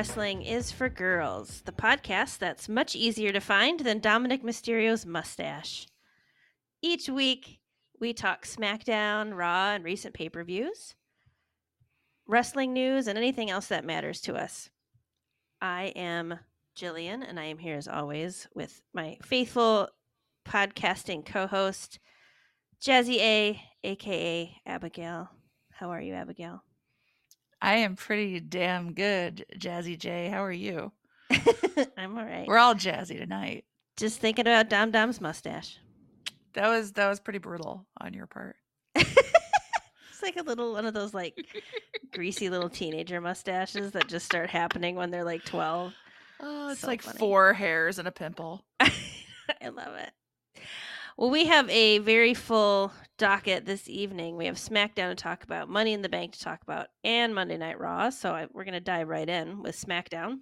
Wrestling is for Girls, the podcast that's much easier to find than Dominic Mysterio's mustache. Each week, we talk SmackDown, Raw, and recent pay per views, wrestling news, and anything else that matters to us. I am Jillian, and I am here as always with my faithful podcasting co host, Jazzy A, aka Abigail. How are you, Abigail? I am pretty damn good, Jazzy J. How are you? I'm all right. We're all jazzy tonight. Just thinking about Dom Dom's mustache. That was that was pretty brutal on your part. it's like a little one of those like greasy little teenager mustaches that just start happening when they're like 12. Oh, it's So like funny. four hairs and a pimple. I love it. Well, we have a very full docket this evening. We have SmackDown to talk about, Money in the Bank to talk about, and Monday Night Raw. So I, we're going to dive right in with SmackDown.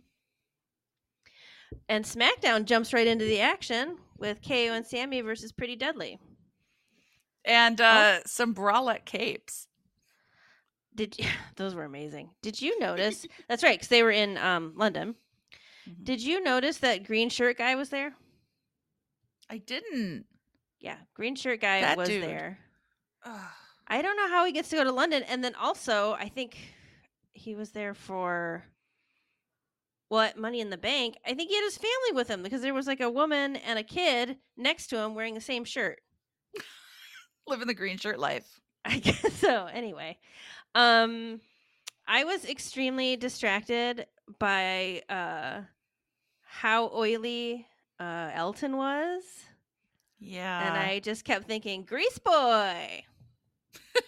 And SmackDown jumps right into the action with KO and Sammy versus Pretty Deadly. And uh some bralette capes. Did you, those were amazing? Did you notice? that's right, because they were in um, London. Mhm. Did you notice that green shirt guy was there? I didn't. Yeah, green shirt guy That was dude. there. Ugh. I don't know how he gets to go to London. And then also, I think he was there for what Money in the Bank. I think he had his family with him because there was like a woman and a kid next to him wearing the same shirt. Living the green shirt life. I guess so. Anyway, um, I was extremely distracted by uh how oily uh Elton was, Yeah. and I just kept thinking, "Grease boy."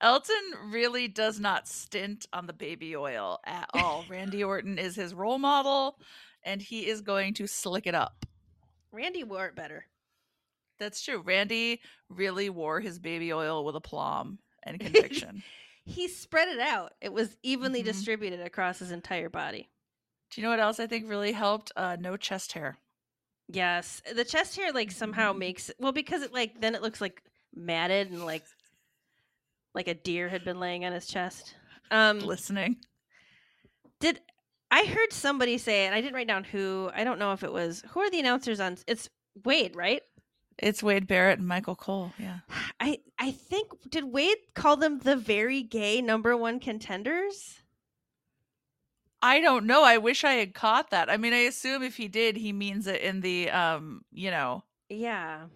Elton really does not stint on the baby oil at all. Randy Orton is his role model, and he is going to slick it up. Randy wore it better. That's true. Randy really wore his baby oil with aplomb and conviction. He spread it out. It was evenly Mhm. distributed across his entire body. Do you know what else I think really helped? Uh, no chest hair. Yes, the chest hair like somehow Mhm. makes well because it like then it looks like matted and like like a deer had been laying on his chest. Um, Listening. did I heard somebody say and I didn't write down who. I don't know if it was who are the announcers on. It's Wade, right? It's Wade Barrett and Michael Cole. Yeah. I I think did Wade call them the very gay number one contenders? I don't know. I wish I had caught that. I mean, I assume if he did, he means it in the um, you know, Yeah.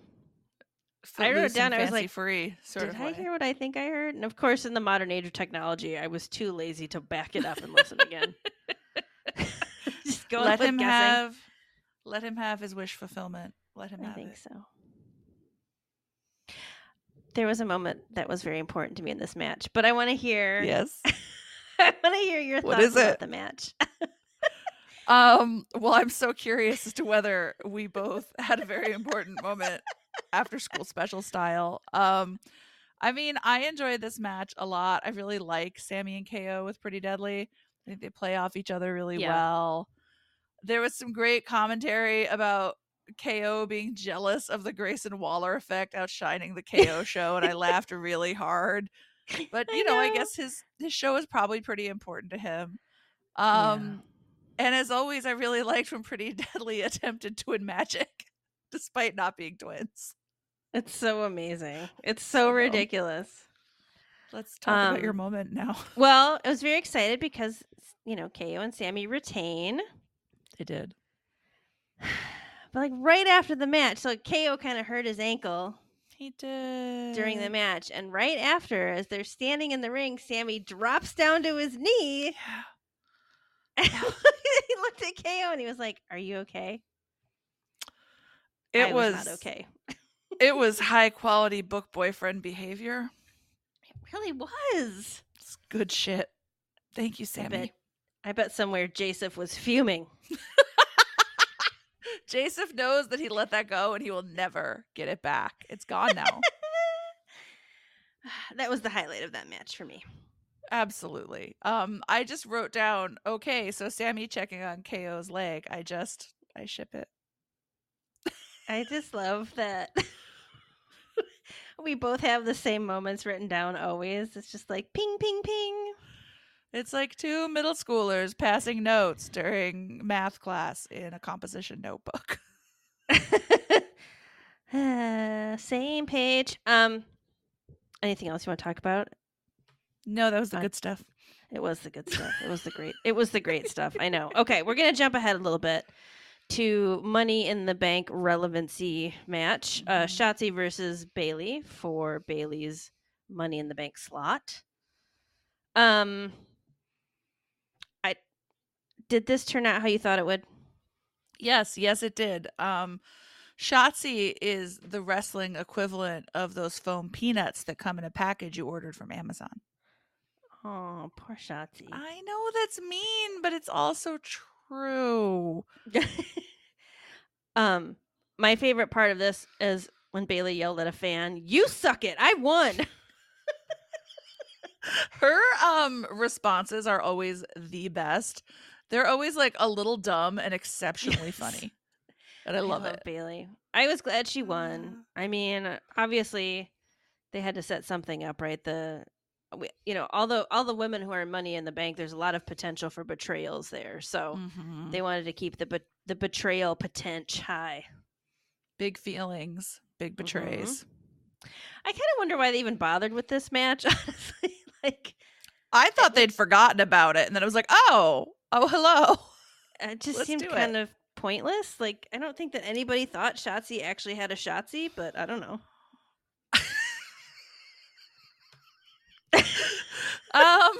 I wrote down, I was like, free sort Did I way. hear what I think I heard? And of course, in the modern age of technology, I was too lazy to back it up and listen again. Just going let him guessing. have let him have his wish fulfillment. Let him I think it. so. There was a moment that was very important to me in this match, but I want to hear. Yes. I want to hear your What thoughts is about it? the match. Um, well, I'm so curious as to whether we both had a very important moment after school special style. Um, I mean, I enjoyed this match a lot. I really like Sammy and KO with Pretty Deadly. I think they play off each other really Yeah. well. There was some great commentary about KO being jealous of the Grayson Waller effect outshining the KO show, and I laughed really hard. But you know, I know. guess his his show is probably pretty important to him. Um, and as always, I really liked when Pretty Deadly attempted twin magic, despite not being twins. It's so amazing. It's So so ridiculous. Let's talk about your Um, moment now. Well, I was very excited because you know KO and Sammy retain. They did. But like right after the match, so KO kind of hurt his ankle He did during the match, and right after, as they're standing in the ring, Sammy drops down to his knee. Yeah. And he looked at KO and he was like, "Are you okay?" It I was, not okay. it was high quality book boyfriend behavior. It really was. It's good shit. Thank you, I Sammy. bet. I bet somewhere Joseph was fuming. Joseph knows that he let that go and he will never get it back. It's gone now. that was the highlight of that match for me. Absolutely. Um, I just wrote down, okay, so Sammy checking on KO's leg. I just I ship it. I just love that we both have the same moments written down always. It's just like ping, ping, ping. It's like two middle schoolers passing notes during math class in a composition notebook. Uh, same page. Um, anything else you want to talk about? No, that was the good stuff. It was the good stuff. It was the great. It was the great stuff. I know. Okay, we're gonna jump ahead a little bit to Money in the Bank relevancy match. Uh, Mhm. Shotzi versus Bayley for Bayley's Money in the Bank slot. Um, did this turn out how you thought it would? Yes, yes, it did. Um, Shotzi is the wrestling equivalent of those foam peanuts that come in a package you ordered from Amazon. Oh, poor Shotzi. I know that's mean, but it's also true. um, my favorite part of this is when Bayley yelled at a fan, "You suck it! I won." Her um responses are always the best. They're always like a little dumb and exceptionally Yes. funny. And I love it. Bayley. I was glad she won. I mean, obviously, they had to set something up, right? The, we- you know, all the all the women who are in Money in the Bank, there's a lot of potential for betrayals there. So Mhm. they wanted to keep the bet the betrayal potential high. Big feelings, big betrays. I kind of wonder why they even bothered with this match. Honestly, like I thought they'd forgotten about it, and then I was like, "Oh, oh, hello." it just Let's seemed kind it. of pointless. Like I don't think that anybody thought Shotzi actually had a Shotzi, but I don't know. um,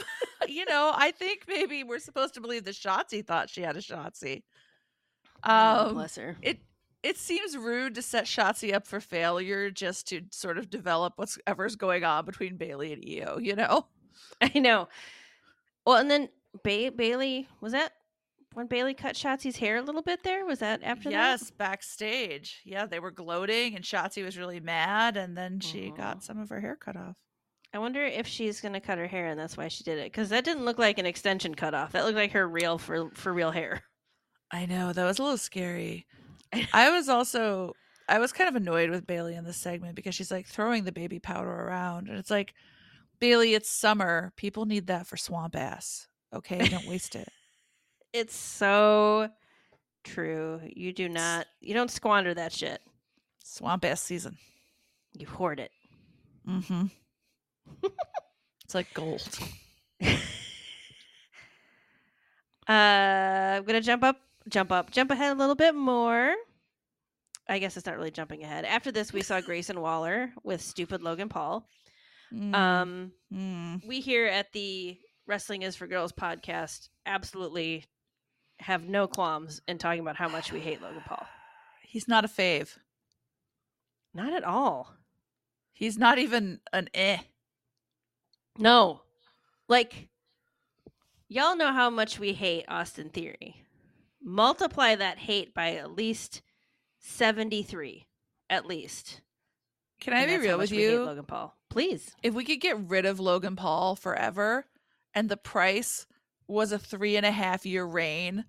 you know, I think maybe we're supposed to believe that Shotzi thought she had a Shotzi. Oh, Um, bless her. it it seems rude to set Shotzi up for failure just to sort of develop whatever's going on between Bayley and Io. You know, I know. Well, and then ba- Bayley was that when Bayley cut Shotzi's hair a little bit there? Was that after yes, backstage, yeah, they were gloating, and Shotzi was really mad, and then she Mhm. got some of her hair cut off. I wonder if she's gonna cut her hair and that's why she did it. Because that didn't look like an extension cut off. That looked like her real for for real hair. I know that was a little scary. I was also I was kind of annoyed with Bayley in this segment because she's like throwing the baby powder around and it's like Bayley, it's summer. People need that for swamp ass. Okay, don't waste it. It's so true. You do not. You don't squander that shit. Swamp ass season. You hoard it. Mm-hmm. it's like gold. Uh, I'm gonna jump up, jump up, jump ahead a little bit more. I guess it's not really jumping ahead. After this, we saw Grayson Waller with stupid Logan Paul. Mm, Um, mm. we here at the Wrestling is for Girls podcast absolutely have no qualms in talking about how much we hate Logan Paul. He's not a fave. Not at all. He's not even an eh. No. Like, y'all know how much we hate Austin Theory. Multiply that hate by at least 73. At least. Can I And be real with you? Logan Paul. Please. if we could get rid of Logan Paul forever and the price was a three and a half year reign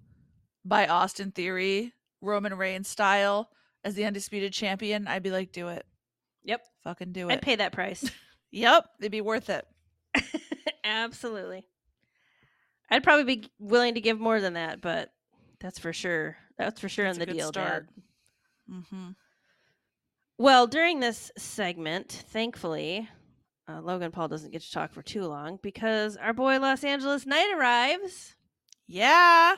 by Austin Theory, Roman Reigns style, as the undisputed champion, I'd be like, do it. Yep. Fucking do it. I'd pay that price. yep. It'd be worth it. Absolutely. I'd probably be willing to give more than that, but that's for sure. That's for sure That's in the deal, start. Dad. Mm-hmm. Well, during this segment, thankfully, uh, Logan Paul doesn't get to talk for too long because our boy Los Angeles Knight arrives, Yeah.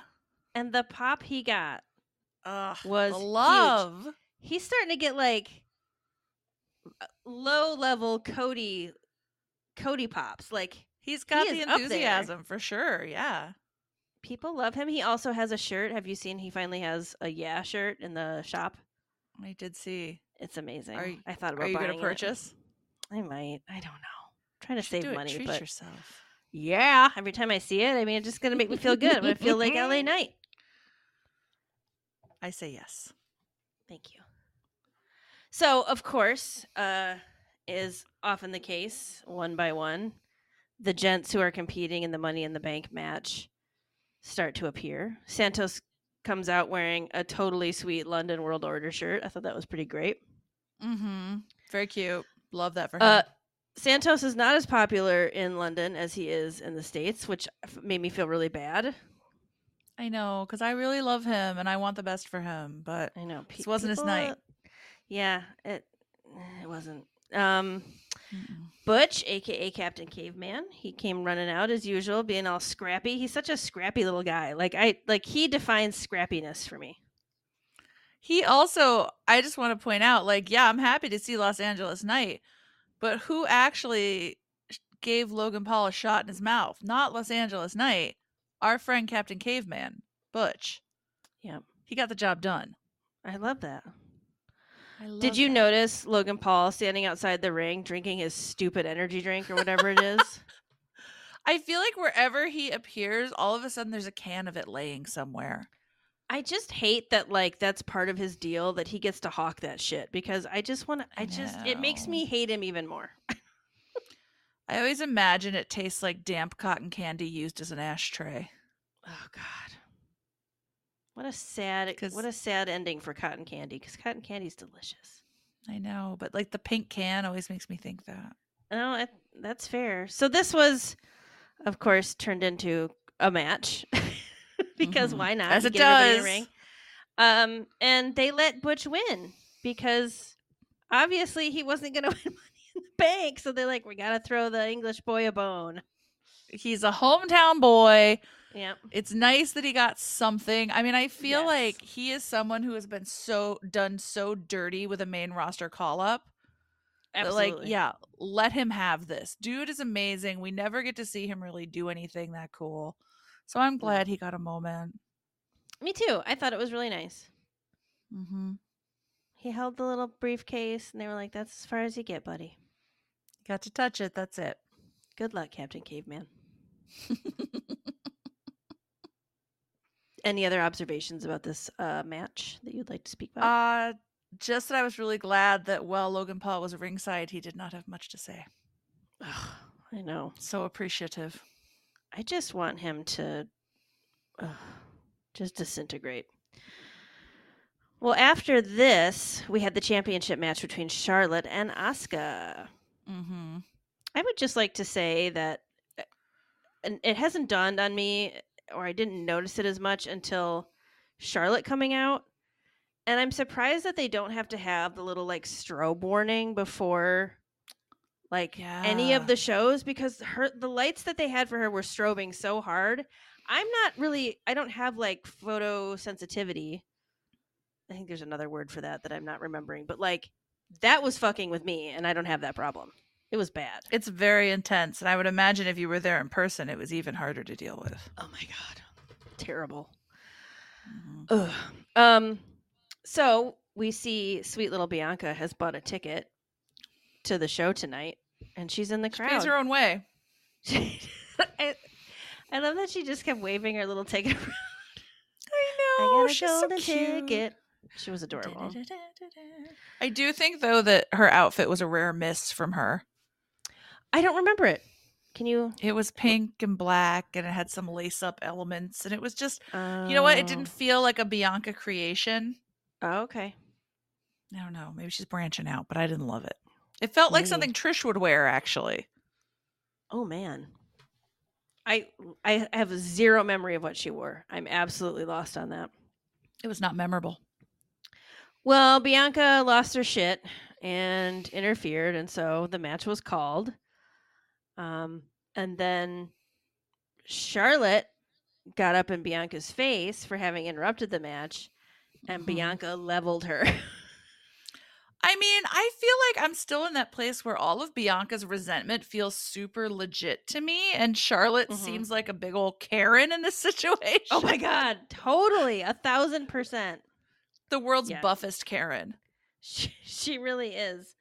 and the pop he got, Ugh, Was the huge. love. he's starting to get like low level Cody, Cody pops. Like He's got He the is up there. enthusiasm for sure. Yeah. people love him. He also has a shirt. Have you seen? He finally has a yeah shirt in the shop. I did see. It's amazing. You- I thought about Are you buying going to it. I might. I don't know. trying to save it. money, Treat but yourself. yeah, every time I see it, I mean, it's just gonna make me feel good. I'm gonna feel like LA Knight. I say yes. Thank you. So, of course, uh, is often the case, one by one, the gents who are competing in the Money in the Bank match start to appear. Santos comes out wearing a totally sweet London World Order shirt. I thought that was pretty great. Mm-hmm. Very cute. Love that for him. Uh, Santos is not as popular in London as he is in the States, which f- made me feel really bad. I know, because I really love him and I want the best for him, but I know. This wasn't his night. uh, Yeah, it it wasn't. Um, mm-mm. Butch, aka Captain Caveman, he came running out as usual, being all scrappy. He's such a scrappy little guy. Like I like he defines scrappiness for me. He also, I just want to point out, like, yeah, I'm happy to see Los Angeles Knight, but who actually gave Logan Paul a shot in his mouth? Not Los Angeles Knight, our friend Captain Caveman, Butch. Yep. He got the job done. I love that. I love Did you that. notice Logan Paul standing outside the ring drinking his stupid energy drink or whatever it is? I feel like wherever he appears, all of a sudden there's a can of it laying somewhere. I just hate that like that's part of his deal that he gets to hawk that shit because I just want to I I just it makes me hate him even more. I always imagine it tastes like damp cotton candy used as an ashtray. Oh god. What a sad what a sad ending for cotton candy cuz cotton candy's delicious. I know, but like the pink can always makes me think that. No, it, that's fair. So this was of course turned into a match because Mhm. why not? As You it does. ring. Um and they let Butch win because obviously he wasn't going to win money in the bank, so they're like we got to throw the English boy a bone. He's a hometown boy. Yeah. It's nice that he got something. I mean, I feel Yes. like he is someone who has been so done so dirty with a main roster call up. Absolutely. Like, yeah, let him have this. Dude is amazing. We never get to see him really do anything that cool. So I'm glad he got a moment. Me too. I thought it was really nice. Mm-hmm. He held the little briefcase and they were like that's as far as you get, buddy. Got to touch it. That's it. Good luck, Captain Caveman. Any other observations about this uh, match that you'd like to speak about? Uh just that I was really glad that while Logan Paul was ringside, he did not have much to say. Ugh, I know. So appreciative. I just want him to ugh, just disintegrate. Well, after this, we had the championship match between Charlotte and Asuka. Mm-hmm. I would just like to say that uh, and it hasn't dawned on me or I didn't notice it as much until Charlotte coming out. And I'm surprised that they don't have to have the little like strobe warning before like any of the shows because her the lights that they had for her were strobing so hard. I'm not really I don't have like photosensitivity. I think there's another word for that that I'm not remembering, but like that was fucking with me and I don't have that problem. It was bad. It's very intense, and I would imagine if you were there in person, it was even harder to deal with. Oh my god. Terrible. Mhm. Ugh. Um so we see sweet little Bianca has bought a ticket to the show tonight and she's in the She crowd. pays her own way. I, I love that she just kept waving her little ticket around. I I know. got a she's so cute. ticket. She was adorable. I do think though that her outfit was a rare miss from her. I don't remember it. Can you It was pink and black, and it had some lace up elements, and it was just you know what? It didn't oh. feel like a Bianca creation. Oh, okay. I don't know. Maybe she's branching out, but I didn't love it. It felt like Maybe. something Trish would wear, actually. Oh man. I I have zero memory of what she wore. I'm absolutely lost on that. It was not memorable. Well, Bianca lost her shit and interfered, and so the match was called. Um, and then Charlotte got up in Bianca's face for having interrupted the match, and Mhm. Bianca leveled her. I mean, I feel like I'm still in that place where all of Bianca's resentment feels super legit to me, and Charlotte Mhm. seems like a big old Karen in this situation. oh my god, totally, a thousand percent. the world's Yes. buffest Karen. She, she really is.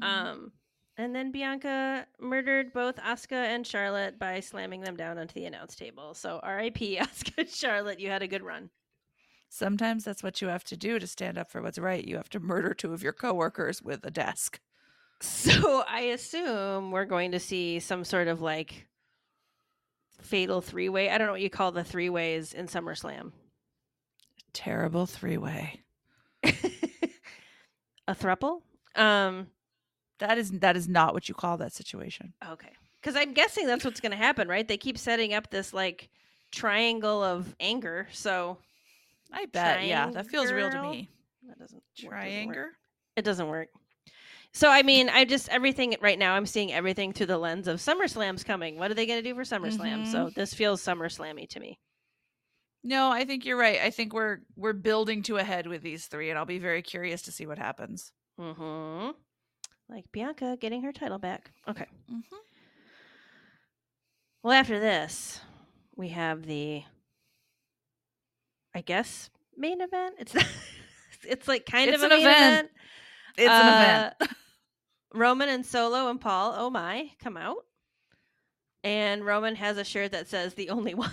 Mhm. Um, and then Bianca murdered both Asuka and Charlotte by slamming them down onto the announce table. So R.I.P. Asuka Charlotte, you had a good run. Sometimes that's what you have to do to stand up for what's right. You have to murder two of your coworkers with a desk. So I assume we're going to see some sort of like fatal three way. I don't know what you call the three ways in SummerSlam. Terrible three way. a thruple. Um, That is that is not what you call that situation. Okay. Because I'm guessing that's what's going to happen, right? They keep setting up this like triangle of anger. So I bet. Yeah, that feels real to me. that doesn't work, doesn't. It doesn't work. So I mean, I just everything right now. I'm seeing everything through the lens of SummerSlam's coming. What are they going to do for SummerSlam? So this feels SummerSlammy to me. No, I think you're right. I think we're we're building to a head with these three, and I'll be very curious to see what happens. Mm-hmm. Like Bianca getting her title back. Okay. Mm-hmm. Well, after this, we have the, I guess, main event. It's it's like kind It's of a an main event. event. It's an event. Uh, Roman and Solo and Paul, oh my, come out. And Roman has a shirt that says the only one.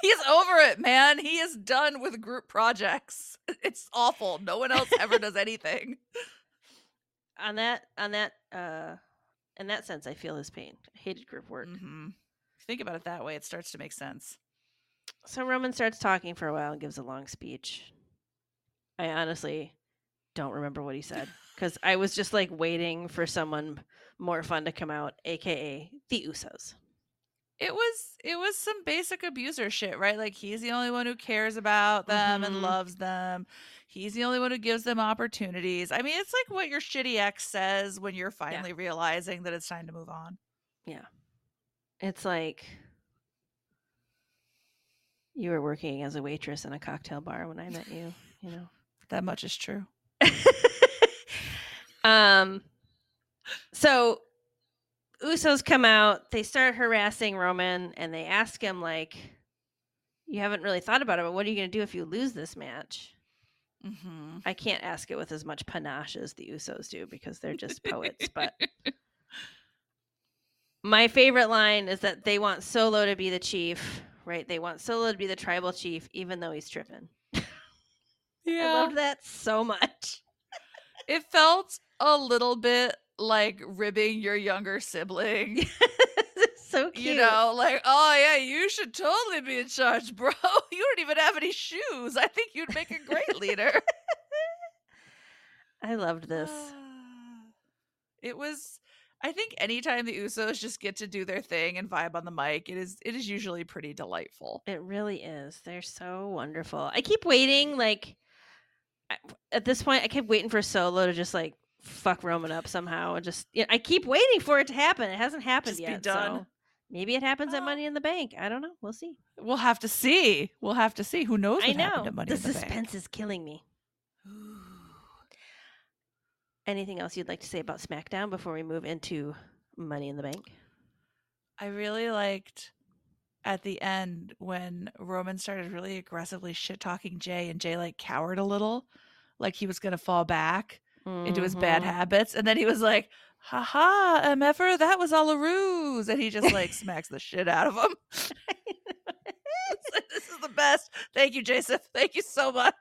He's over it, man. He is done with group projects. It's awful. No one else ever does anything. on that on that uh in that sense I feel his pain. I hated group work. hmm Think about it that way. It starts to make sense. So Roman starts talking for a while and gives a long speech. I honestly don't remember what he said because I was just like waiting for someone more fun to come out, aka the Usos. It was it was some basic abuser shit, right? Like he's the only one who cares about them Mhm. and loves them. He's the only one who gives them opportunities. I mean, it's like what your shitty ex says when you're finally realizing that it's time to move on. Yeah. It's like you were working as a waitress in a cocktail bar when I met you, you know. That much is true. um so Usos come out, they start harassing Roman and they ask him like you haven't really thought about it, but what are you going to do if you lose this match? Mm-hmm. I can't ask it with as much panache as the Usos do because they're just poets, but my favorite line is that they want Solo to be the chief, right? They want Solo to be the tribal chief even though he's tripping. I loved that so much. it felt a little bit like ribbing your younger sibling. so cute. You know, like, oh yeah, you should totally be in charge, bro. You don't even have any shoes. I think you'd make a great leader. I loved this. It was I think anytime the Usos just get to do their thing and vibe on the mic, it is it is usually pretty delightful. It really is. They're so wonderful. I keep waiting, like, at this point, I keep waiting for Solo to just like fuck Roman up somehow, and just yeah, I keep waiting for it to happen. It hasn't happened Just yet. done. So maybe it happens at Oh. Money in the Bank. I don't know. We'll see. We'll have to see. We'll have to see. Who knows I know Money the the suspense is killing me. Anything else you'd like to say about SmackDown before we move into Money in the Bank? I really liked at the end when Roman started really aggressively shit talking Jay and Jay like cowered a little, like he was gonna fall back into his bad Mhm. habits. And then he was like, haha, MFer, that was all a ruse. And he just like smacks the shit out of him. This is the best. Thank you, Jason. Thank you so much.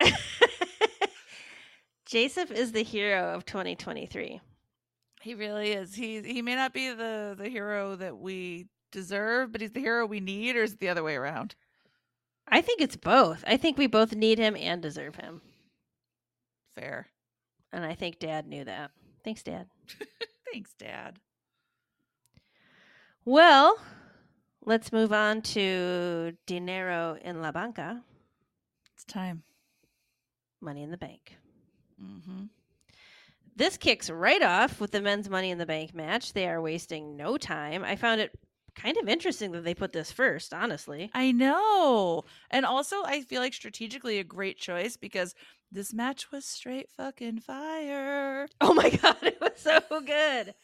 Joseph is the hero of 2023. He really is. He he may not be the the hero that we deserve, but he's the hero we need, or is it the other way around? I think it's both. I think we both need him and deserve him. Fair. And I think Dad knew that. Thanks, Dad. Thanks, Dad. Well, let's move on to Dinero in La Banca, It's time. Money in the Bank. Mm-hmm. This kicks right off with the men's Money in the Bank match. They are wasting no time. I found it kind of interesting that they put this first, honestly. I know. And also, I feel like strategically a great choice because this match was straight fucking fire. Oh my god, it was so good.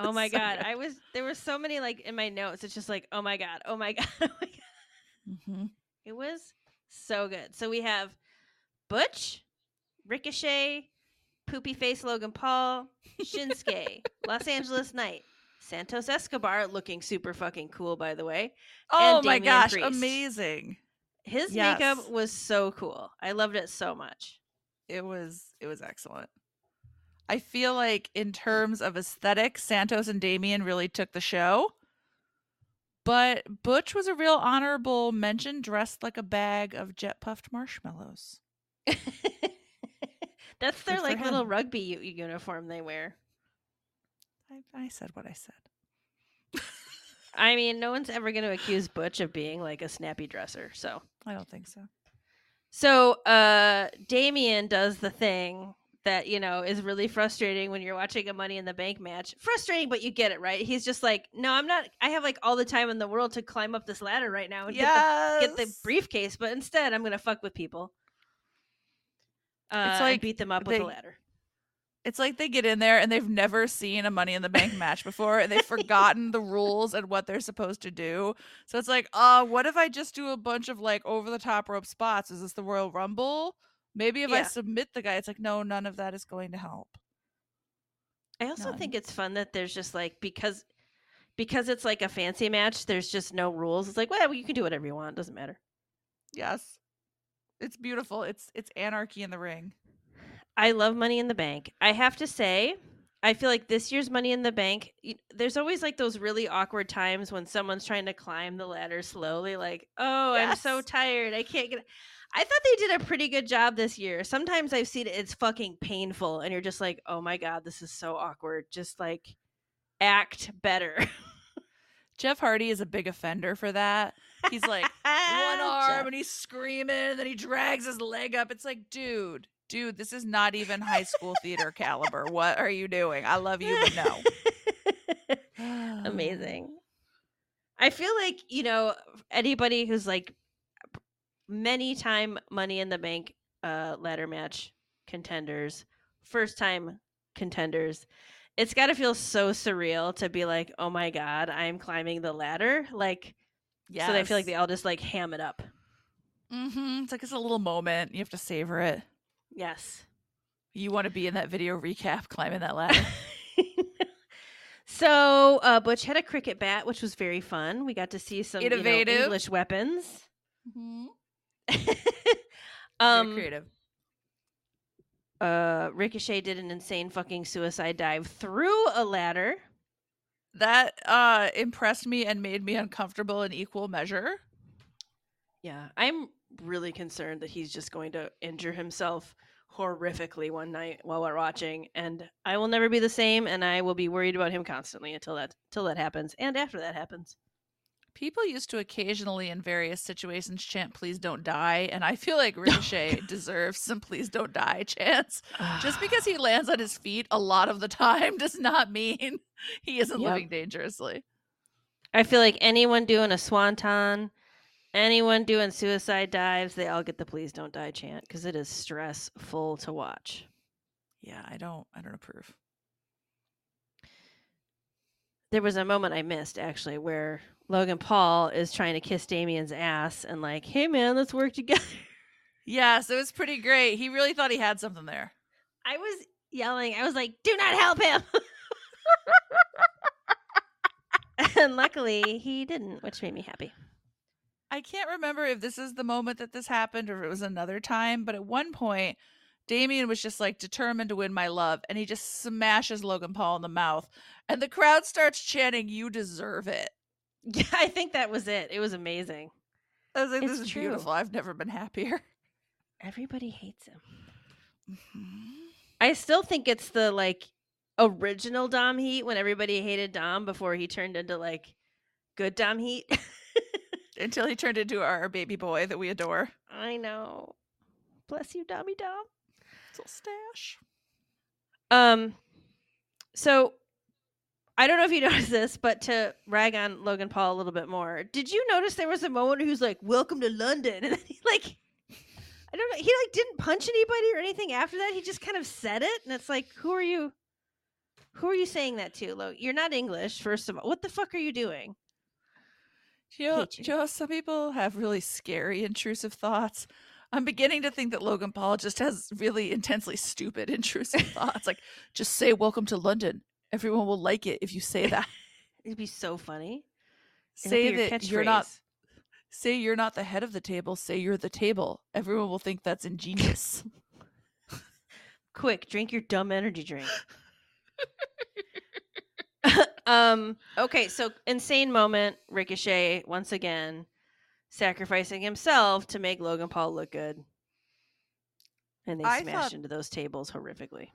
Oh my so god, good. I was there were so many like in my notes. It's just like, oh my god, oh my god, oh my god. Mm-hmm. It was so good. So we have Butch, Ricochet, Poopy Face Logan Paul, Shinsuke, Los Angeles Knight, Santos Escobar looking super fucking cool, by the way. Oh my gosh, Priest. amazing. His Yes. makeup was so cool. I loved it so much. It was it was excellent. I feel like in terms of aesthetic, Santos and Damien really took the show. But Butch was a real honorable mention dressed like a bag of jet puffed marshmallows. That's their like little rugby u- uniform they wear. I, I said what I said. I mean, no one's ever going to accuse Butch of being like a snappy dresser. So, I don't think so. so uh, Damien does the thing that you know is really frustrating when you're watching a Money in the Bank match. Frustrating, but you get it, right? He's just like, no, I'm not. I have like all the time in the world to climb up this ladder right now and Yes. get the get the briefcase, but instead I'm going to fuck with people. Uh, It's like beat them up with they- a ladder. It's like they get in there and they've never seen a Money in the Bank match before, and they've forgotten the rules and what they're supposed to do. So it's like, uh, what if I just do a bunch of like over the top rope spots? Is this the Royal Rumble? Maybe if I submit the guy, it's like, no, none of that is going to help. I also None. think it's fun that there's just like because because it's like a fancy match. There's just no rules. It's like, well, you can do whatever you want. Doesn't matter. Yes. It's beautiful. It's it's anarchy in the ring. I love Money in the Bank. I have to say, I feel like this year's Money in the Bank, there's always like those really awkward times when someone's trying to climb the ladder slowly, like, oh, I'm so tired. I can't get. I thought they did a pretty good job this year. Sometimes I've seen it, it's fucking painful, and you're just like, oh my God, this is so awkward. Just like act better. Jeff Hardy is a big offender for that. He's like one arm and he's screaming and then he drags his leg up. It's like, dude, dude, this is not even high school theater caliber. What are you doing? I love you, but no. Amazing. I feel like, you know, anybody who's like many time money in the bank uh ladder match contenders, first time contenders, it's got to feel so surreal to be like, "Oh my god, I'm climbing the ladder." Like Yeah. so they feel like they all just like ham it up. Mm-hmm. It's like it's a little moment. You have to savor it. Yes. You want to be in that video recap climbing that ladder. so uh Butch had a cricket bat, which was very fun. We got to see some you know, Innovative. English weapons. mm-hmm. um Very creative. uh Ricochet did an insane fucking suicide dive through a ladder. That uh impressed me and made me uncomfortable in equal measure. Yeah, I'm really concerned that he's just going to injure himself horrifically one night while we're watching and I will never be the same and I will be worried about him constantly until that till that happens and after that happens. People used to occasionally in various situations chant please don't die and I feel like oh Ricochet deserves some please don't die chants. Just because he lands on his feet a lot of the time does not mean he isn't Yep. living dangerously. I feel like anyone doing a swanton, anyone doing suicide dives, they all get the please don't die chant because it is stressful to watch. Yeah, I don't I don't approve. There was a moment I missed actually where Logan Paul is trying to kiss Damien's ass and like, hey man, let's work together. Yes, it was pretty great. He really thought he had something there. I was yelling, I was like, do not help him. and luckily he didn't, which made me happy. I can't remember if this is the moment that this happened or if it was another time, but at one point, Damien was just like determined to win my love, and he just smashes Logan Paul in the mouth, and the crowd starts chanting, "You deserve it." Yeah, I think that was it. It was amazing. I was like, It's "This is true. beautiful. I've never been happier." Everybody hates him. Mhm. I still think it's the like original Dom Heat when everybody hated Dom before he turned into like good Dom Heat. Until he turned into our baby boy that we adore. I know. Bless you, Dommy Dom. Little stash. Um, so I don't know if you noticed this, but to rag on Logan Paul a little bit more, did you notice there was a moment who's like, "Welcome to London," and then he like, I don't know, he like didn't punch anybody or anything after that. He just kind of said it, and it's like, who are you? Who are you saying that to, Lo? You're not English, first of all. What the fuck are you doing? You know, you. you know, some people have really scary, intrusive thoughts. I'm beginning to think that Logan Paul just has really intensely stupid, intrusive thoughts. Like, just say "Welcome to London." Everyone will like it if you say that. It'd be so funny. Say that you're not. Say you're not the head of the table. Say you're the table. Everyone will think that's ingenious. Quick, drink your dumb energy drink. um. Okay, so insane moment. Ricochet once again sacrificing himself to make Logan Paul look good, and they I smashed thought- into those tables horrifically.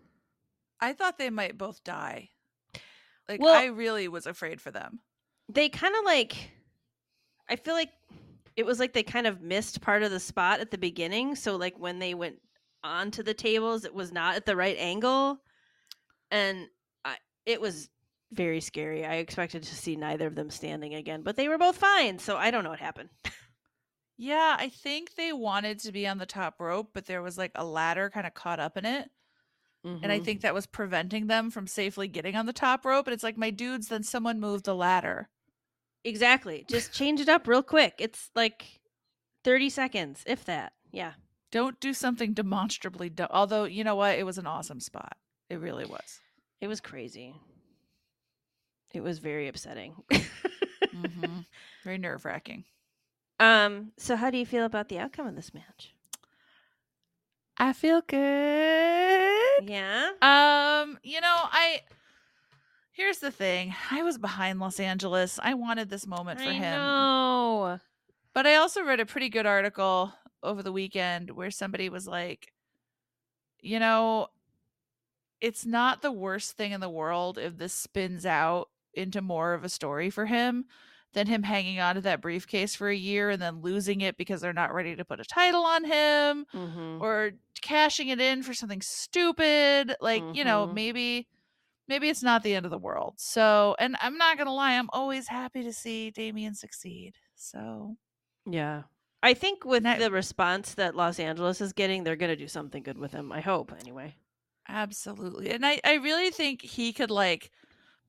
I thought they might both die. Like Well- I really was afraid for them. they kind of like i feel like it was like they kind of missed part of the spot at the beginning so like when they went onto the tables it was not at the right angle and I, it was very scary i expected to see neither of them standing again but they were both fine so i don't know what happened Yeah, I think they wanted to be on the top rope, but there was like a ladder kind of caught up in it. And I Mhm. think that was preventing them from safely getting on the top rope. And it's like, my dudes, then someone moved the ladder. exactly just change it up real quick it's like 30 seconds if that yeah Don't do something demonstrably dumb. Although, you know what? It was an awesome spot. It really was. it was crazy it was very upsetting hmm Very nerve wracking. Um, so how do you feel about the outcome of this match? I feel good. Yeah. Um, you know, I here's the thing. I was behind Los Angeles. I wanted this moment for I him. know. But I also read a pretty good article over the weekend where somebody was like, you know, it's not the worst thing in the world if this spins out into more of a story for him than him hanging on to that briefcase for a year and then losing it because they're not ready to put a title on him Mm-hmm. or cashing it in for something stupid like you know Mhm. maybe maybe it's not the end of the world so and i'm not gonna lie i'm always happy to see damien succeed so Yeah. I think with the response that Los Angeles is getting, they're gonna do something good with him. I hope, anyway. absolutely and i i really think he could like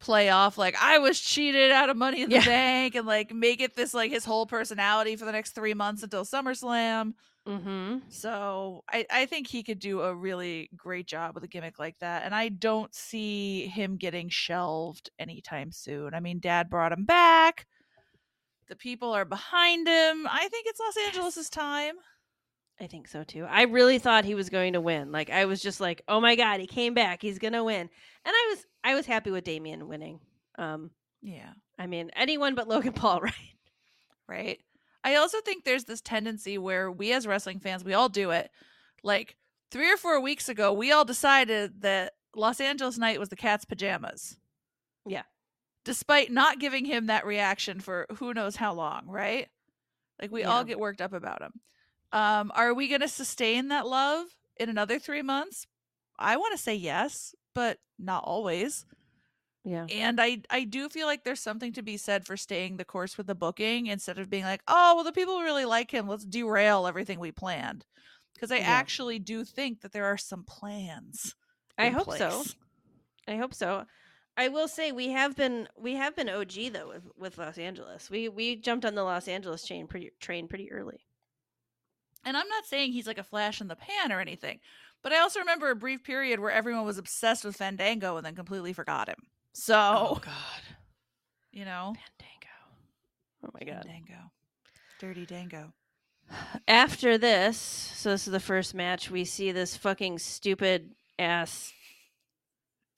play off like i was cheated out of money in the Yeah. bank and like make it this like his whole personality for the next three months until summerslam Mm-hmm. So I, I think he could do a really great job with a gimmick like that. And I don't see him getting shelved anytime soon. I mean, dad brought him back. The people are behind him. I think it's Los Angeles' time. I think so too. I really thought he was going to win. Like I was just like, oh my god, he came back. He's gonna win. And I was I was happy with Damien winning. Um, Yeah. I mean, anyone but Logan Paul, right? Right. I also think there's this tendency where we as wrestling fans, we all do it. Like three or four weeks ago, we all decided that Los Angeles Knight was the cat's pajamas. Yeah. Despite not giving him that reaction for who knows how long, right? Like we all get worked up about him. Um, are we gonna sustain that love in another three months? I want to say yes, but not always. Yeah. And I I do feel like there's something to be said for staying the course with the booking instead of being like, oh well, the people really like him. Let's derail everything we planned. Because I Yeah. actually do think that there are some plans. I hope so. I hope so. I will say we have been we have been OG though with, with Los Angeles. We we jumped on the Los Angeles chain pretty train pretty early. And I'm not saying he's like a flash in the pan or anything, but I also remember a brief period where everyone was obsessed with Fandango and then completely forgot him. Oh, so Oh, God, you know, Fandango. Oh my god. Fandango, dirty Dango. After this, so this is the first match. We see this fucking stupid ass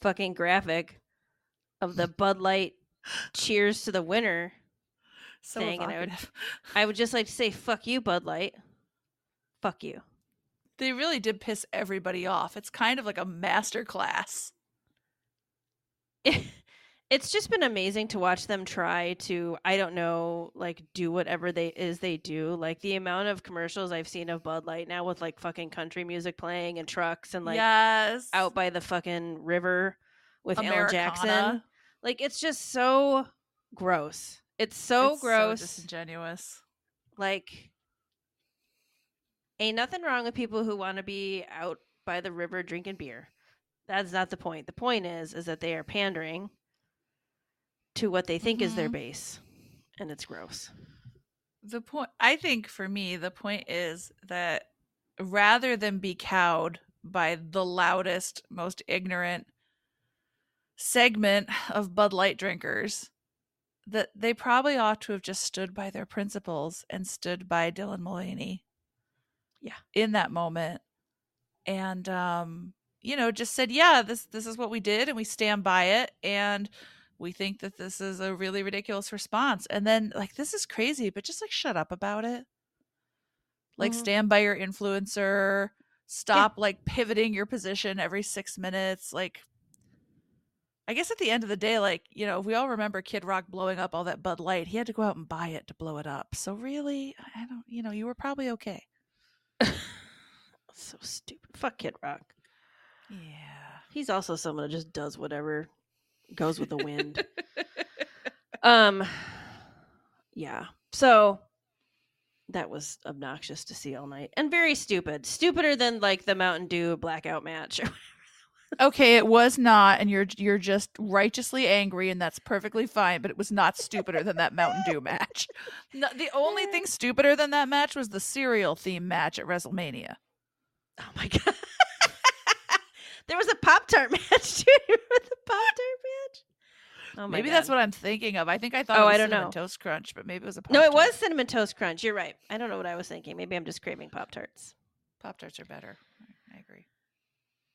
fucking graphic of the Bud Light cheers to the winner. So Thing, and I would- I would just like to say, "Fuck you, Bud Light. Fuck you." they really did piss everybody off. It's kind of like a master class. it's just been amazing to watch them try to i don't know like do whatever they is they do like the amount of commercials i've seen of bud light now with like fucking country music playing and trucks and like yes, out by the fucking river with alan jackson like it's just so gross it's so It's gross disingenuous. like ain't nothing wrong with people who want to be out by the river drinking beer that's not the point the point is is that they are pandering to what they think is their Mhm. base and it's gross The point, I think, for me, the point is that rather than be cowed by the loudest, most ignorant segment of Bud Light drinkers, that they probably ought to have just stood by their principles and stood by Dylan Mulvaney. Yeah. In that moment. And um, you know, just said, Yeah, this this is what we did and we stand by it and we think that this is a really ridiculous response. And then like this is crazy, but just like shut up about it. Like Mhm. stand by your influencer, stop like pivoting your position every 6 minutes, like I guess at the end of the day, like, you know, we all remember Kid Rock blowing up all that Bud Light. He had to go out and buy it to blow it up. So really, I don't, you know, you were probably okay. so stupid. Fuck Kid Rock. Yeah. He's also someone that just does whatever goes with the wind. um yeah. So that was obnoxious to see all night and very stupid. Stupider than like the Mountain Dew blackout match. Okay, it was not and you're you're just righteously angry and that's perfectly fine, but it was not stupider than that Mountain Dew match. No, the only thing stupider than that match was the cereal theme match at WrestleMania. Oh my god. there was a Pop Tart match too. Remember the Pop Tart match? Oh my maybe God. that's what I'm thinking of. I think I thought Oh, it was I don't Cinnamon know. Toast Crunch, but maybe it was a Pop. No, it was cinnamon toast crunch. You're right. I don't know what I was thinking. Maybe I'm just craving Pop Tarts. Pop Tarts are better.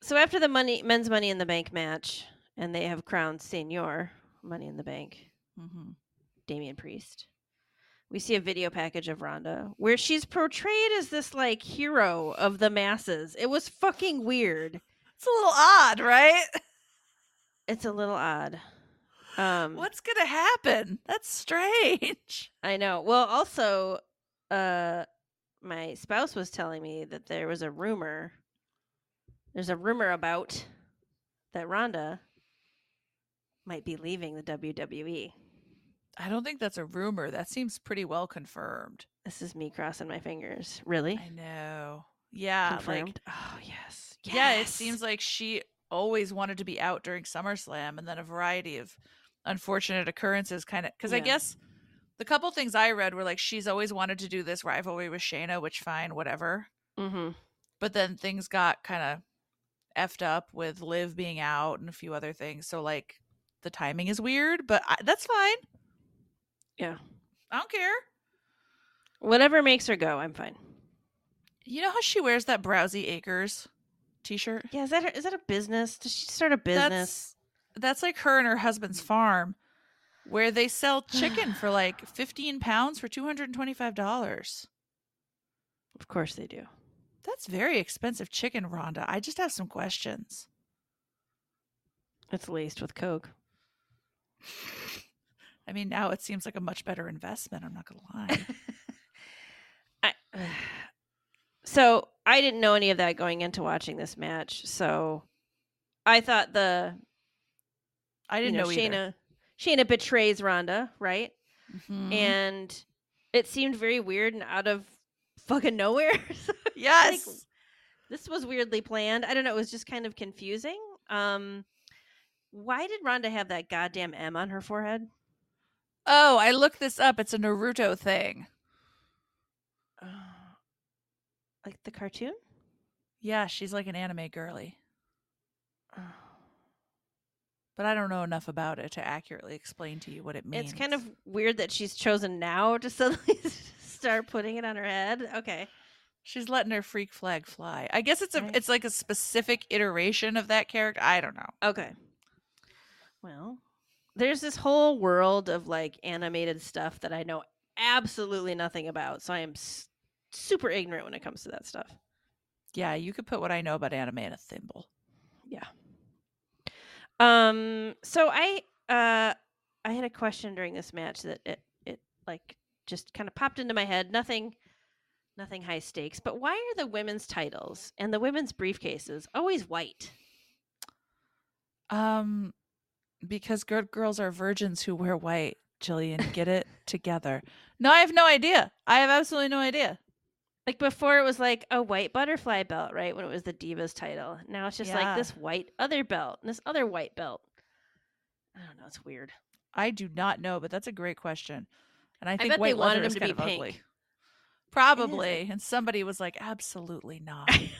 So after the money men's money in the bank match, and they have crowned Senior Money in the Bank, hmm Damian Priest. We see a video package of Ronda where she's portrayed as this like hero of the masses. It was fucking weird. It's a little odd, right? It's a little odd. Um What's gonna happen? That's strange. I know. Well, also uh my spouse was telling me that there was a rumor there's a rumor about that Ronda might be leaving the WWE. I don't think that's a rumor. That seems pretty well confirmed. This is me crossing my fingers. Really? I know. Yeah, like Confirmed? oh, yes. yeah, it seems like she always wanted to be out during SummerSlam, and then a variety of unfortunate occurrences kind of because I guess the couple things I read were like she's always wanted to do this rivalry with Shayna, which fine, whatever. Mhm. But then things got kind of effed up with Liv being out and a few other things. So like the timing is weird, but I, that's fine. Yeah. I don't care. Whatever makes her go, I'm fine. You know how she wears that Browsey Acres t-shirt? Yeah, is that her, is that a business? Does she start a business? That's that's like her and her husband's farm where they sell chicken for like 15 pounds for $225. Of course they do. That's very expensive chicken, Ronda. I just have some questions. It's laced with coke. I mean, now it seems like a much better investment, I'm not going to lie. I, so I didn't know any of that going into watching this match. So I thought the I didn't you know, know. Shayna Shayna betrays Ronda, right? Mhm. And it seemed very weird and out of fucking nowhere. So yes. like, this was weirdly planned. I don't know. It was just kind of confusing. Um, why did Ronda have that goddamn M on her forehead? Oh, I looked this up. It's a Naruto thing. Uh, like the cartoon? Yeah, she's like an anime girly, Oh. but I don't know enough about it to accurately explain to you what it means. It's kind of weird that she's chosen now to suddenly start putting it on her head. Okay. she's letting her freak flag fly. I guess it's a Right. it's like a specific iteration of that character. I don't know. Okay. Well, there's this whole world of like animated stuff that I know absolutely nothing about. So I am s- super ignorant when it comes to that stuff. Yeah, you could put what I know about anime in a thimble. Yeah. Um so I uh I had a question during this match that it it like just kind of popped into my head. Nothing nothing high stakes, but why are the women's titles and the women's briefcases always white? Um, because good girls are virgins who wear white. Jillian, get it together. No, I have no idea. I have absolutely no idea. Like before it was like a white butterfly belt, right? When it was the Divas title. Now it's just Yeah. like this white other belt and this other white belt. I don't know, it's weird. I do not know, but that's a great question. And I think bet they white wanted leather him is kind be of pink. ugly. Probably. And somebody was like, absolutely not. it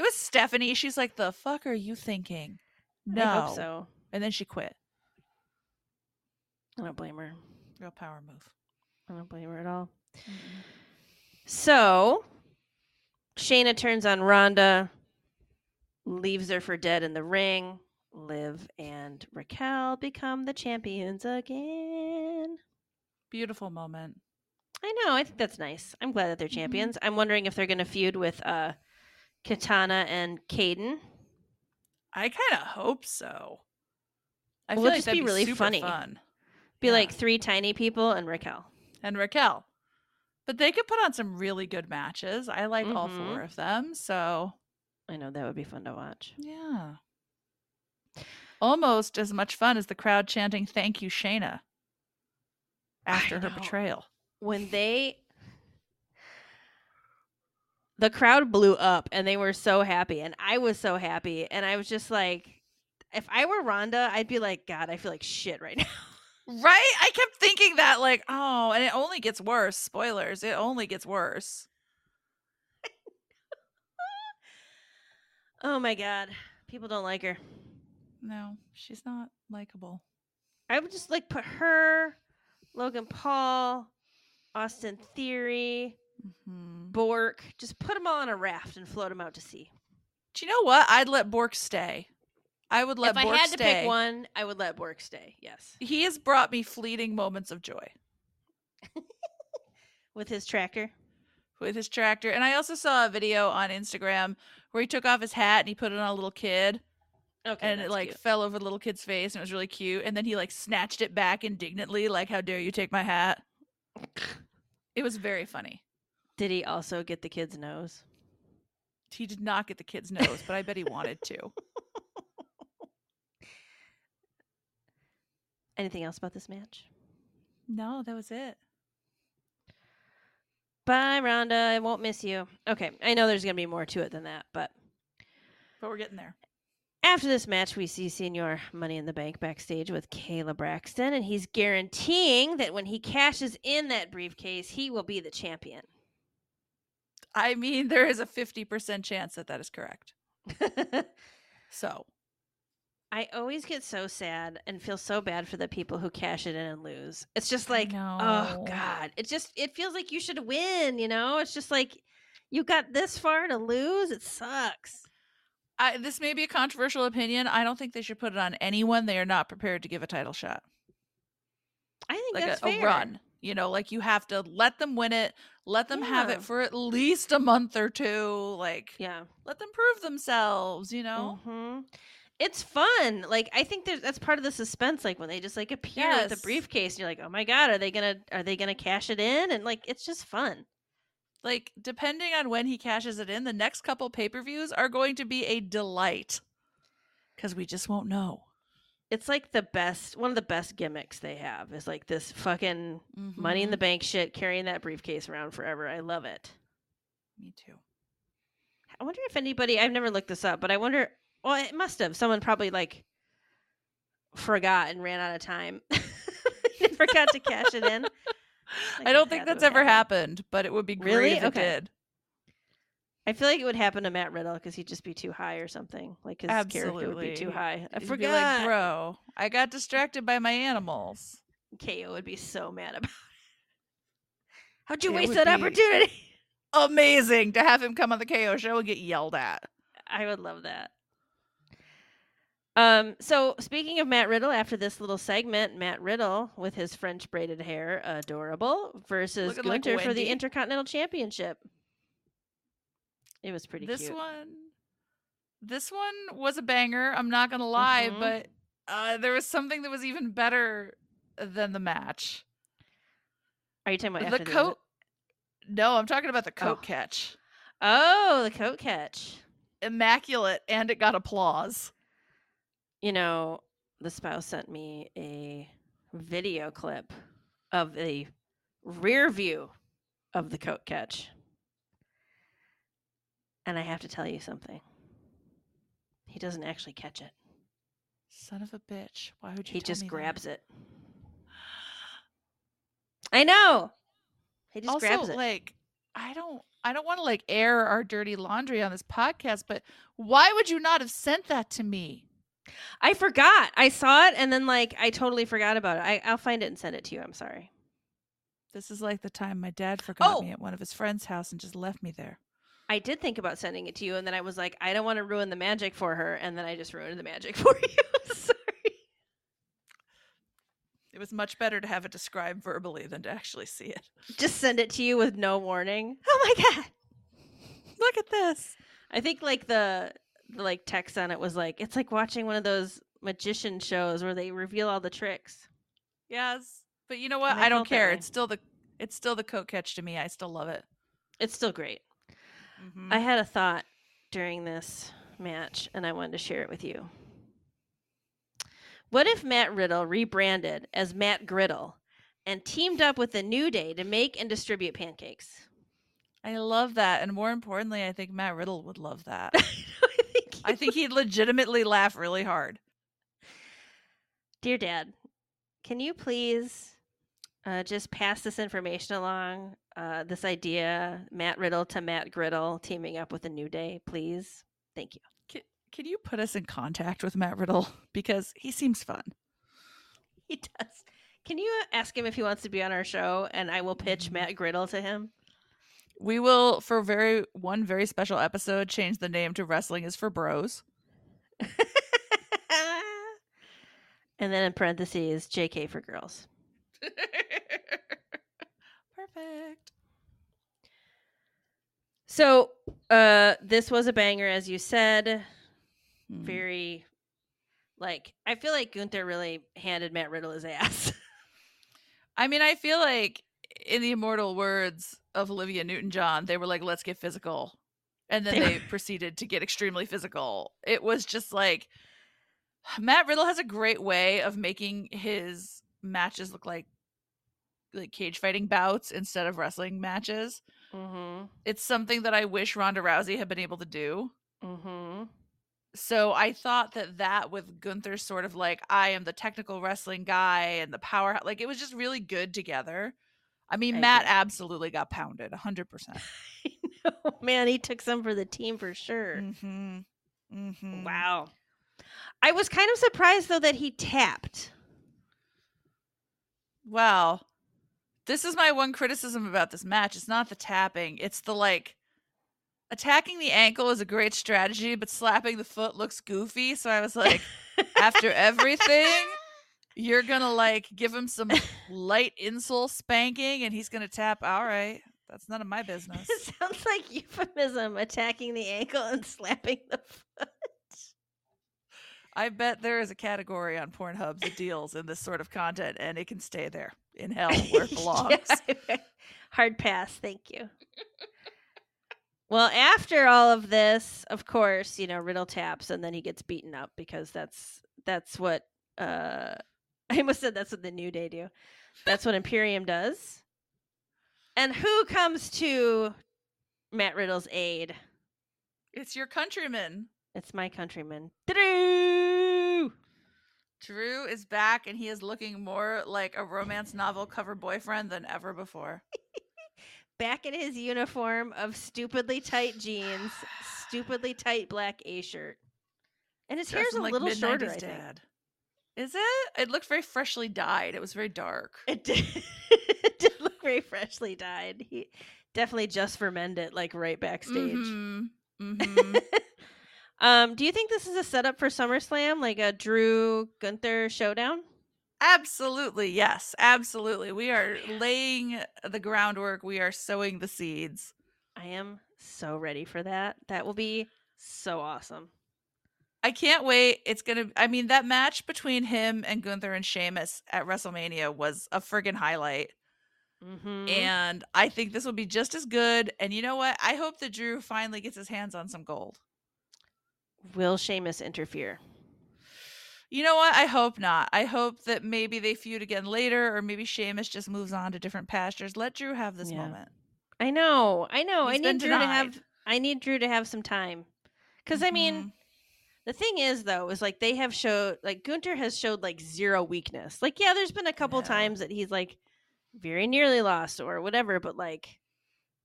was Stephanie. She's like, the fuck are you thinking? No. I hope so. And then she quit. I don't blame her. Real power move. I don't blame her at all. So Shayna turns on Ronda, leaves her for dead in the ring. Liv and Raquel become the champions again. Beautiful moment. I know. I think that's nice. I'm glad that they're Mhm. champions. I'm wondering if they're going to feud with uh, Katana and Kayden. I kind of hope so. I Well, feel like just that'd be really funny. Fun. Be Yeah. like three tiny people and Raquel. and Raquel. But they could put on some really good matches. I like all Mhm. four of them. So I know that would be fun to watch. yeah. Almost as much fun as the crowd chanting "Thank you, Shayna" after her betrayal. When they the crowd blew up and they were so happy and I was so happy and I was just like if I were Ronda, I'd be like, God, I feel like shit right now. Right? I kept thinking that, like, oh, and it only gets worse. Spoilers. It only gets worse. Oh my God. People don't like her. No, she's not likable. I would just like put her, Logan Paul, Austin Theory, hmm Bork, just put them all on a raft and float them out to sea. Do you know what? I'd let Bork stay. I would let Bork stay. if Bork I had to pick one, I would let Bork stay. Yes, He has brought me fleeting moments of joy with his tractor. with his tractor. And I also saw a video on Instagram where he took off his hat and he put it on a little kid Okay, and it like cute. fell over the little kid's face and it was really cute. And then he like snatched it back indignantly, like, how dare you take my hat? It was very funny. Did he also get the kid's nose? He did not get the kid's nose, but I bet he wanted to. Anything else about this match? No, that was it. Bye, Ronda. I won't miss you. Okay, I know there's gonna be more to it than that, but But we're getting there. After this match, we see Senior Money in the Bank backstage with Kayla Braxton, and he's guaranteeing that when he cashes in that briefcase, he will be the champion. I mean, there is a 50% chance that that is correct. So, I always get so sad and feel so bad for the people who cash it in and lose. It's just like, oh god, it just it feels like you should win. You know, it's just like you got this far to lose. It sucks. I, this may be a controversial opinion. I don't think they should put it on anyone they are not prepared to give a title shot. I think Like that's a, a run. You know, like you have to let them win it, let them have it for at least a month or two. Like, Yeah. let them prove themselves, you know? hmm It's fun. Like I think there's that's part of the suspense. Like when they just like appear with the briefcase, and you're like, oh my god, are they gonna are they gonna cash it in? And like it's just fun. Like, depending on when he cashes it in, the next couple pay per views are going to be a delight because we just won't know. It's like the best one of the best gimmicks they have is like this fucking money in the Mhm. bank shit carrying that briefcase around forever. I love it. Me too. I wonder if anybody I've never looked this up, but I wonder well it must have. Someone probably like forgot and ran out of time. forgot to cash it in. Like, I don't think that's ever happened. happened, but it would be great Really? if it Okay. did. I feel like it would happen to Matt Riddle because he'd just be too high or something. Like his character would be too high. I He'd forgot. like, bro, I got distracted by my animals. KO would be so mad about it. How'd you It waste that opportunity? Amazing to have him come on the KO show and get yelled at. I would love that. Um, so speaking of Matt Riddle, after this little segment, Matt Riddle with his French braided hair, adorable, versus Looking like for the Intercontinental Championship. It was pretty this cute. one, this one was a banger. I'm not gonna lie, Mhm. but uh, there was something that was even better than the match. Are you talking about the coat. No, I'm talking about the coat Oh. catch. Oh, the coat catch. Immaculate, and it got applause. You know, the spouse sent me a video clip of the rear view of the coat catch. And I have to tell you something. He doesn't actually catch it. Son of a bitch! Why would you? He just me that? grabs it. I know. He just also, grabs it. like, I don't, I don't want to like air our dirty laundry on this podcast, but why would you not have sent that to me? I forgot. I saw it and then like I totally forgot about it. I, I'll find it and send it to you. I'm sorry. This is like the time my dad forgot Oh! me at one of his friends' house and just left me there. I did think about sending it to you, and then I was like, I don't want to ruin the magic for her, and then I just ruined the magic for you. Sorry. It was much better to have it described verbally than to actually see it. Just send it to you with no warning. Oh my god! Look at this. I think like the the like text on it was like it's like watching one of those magician shows where they reveal all the tricks. Yes, but you know what? I I don't care. It's still the it's still the coat catch to me. I still love it. It's still great. Mhm. I had a thought during this match, and I wanted to share it with you. What if Matt Riddle rebranded as Matt Griddle and teamed up with the New Day to make and distribute pancakes? I love that, and more importantly, I think Matt Riddle would love that. I think, he'd legitimately laugh really hard. Dear Dad, can you please uh, just pass this information along? Uh, this idea, Matt Riddle to Matt Griddle teaming up with a New Day, please. Thank you. Can can you put us in contact with Matt Riddle because he seems fun? He does. Can you ask him if he wants to be on our show, and I will pitch Mhm. Matt Griddle to him? We will, for very one very special episode, change the name to Wrestling is for Bros. and then in parentheses, JK for girls. Perfect. So, uh, this was a banger, as you said. Hmm. Very, like, I feel like Gunther really handed Matt Riddle his ass. I mean, I feel like in the immortal words of Olivia Newton John, they were like, let's get physical. And then They proceeded to get extremely physical. It was just like Matt Riddle has a great way of making his matches look like like cage fighting bouts instead of wrestling matches. mm-hmm. It's something that I wish Ronda Rousey had been able to do. Mm-hmm. So I thought that that with Gunther's sort of like I am the technical wrestling guy and the power like it was just really good together. I mean, I Matt agree. absolutely got pounded 100%. oh, man, he took some for the team for sure. Mhm. Mhm. Wow. I was kind of surprised, though, that he tapped. Well, this is my one criticism about this match. It's not the tapping, it's the like attacking the ankle is a great strategy, but slapping the foot looks goofy. So I was like, after everything, you're gonna like give him some light insole spanking and he's gonna tap. All right, that's none of my business. It sounds like euphemism attacking the ankle and slapping the foot. I bet there is a category on Pornhub that deals in this sort of content and it can stay there in hell where it belongs. Yeah. Hard pass. Thank you. well, after all of this, of course, you know, Riddle taps and then he gets beaten up because that's that's what uh I almost said that's what the New Day do. That's what Imperium does. And who comes to Matt Riddle's aid? It's your countryman. It's my countryman. Drew. Drew is back and he is looking more like a romance novel cover boyfriend than ever before. Back in his uniform of stupidly tight jeans, stupidly tight black A shirt. And his hair's a like little shorter, I think. dad. Is it? It looked very freshly dyed. It was very dark. It did, it did look very freshly dyed. He definitely just for it, like right backstage. Mhm. Mhm. Um, do you think this is a setup for SummerSlam, like a Drew Gunther showdown? absolutely. Yes. Absolutely. We are laying the groundwork. We are sowing the seeds. I am so ready for that. That will be so awesome. I can't wait. It's gonna. I mean, that match between him and Gunther and Sheamus at WrestleMania was a friggin' highlight, Mm-hmm. and I think this will be just as good. And you know what? I hope that Drew finally gets his hands on some gold. Will Sheamus interfere? You know what? I hope not. I hope that maybe they feud again later, or maybe Sheamus just moves on to different pastures. Let Drew have this Yeah. moment. I know, I know. He's I need Drew to have. I need Drew to have some time, because I mean, Mhm. The thing is though, is like they have showed like Gunther has showed like zero weakness. Like, yeah, there's been a couple know. times that he's like very nearly lost or whatever, but like,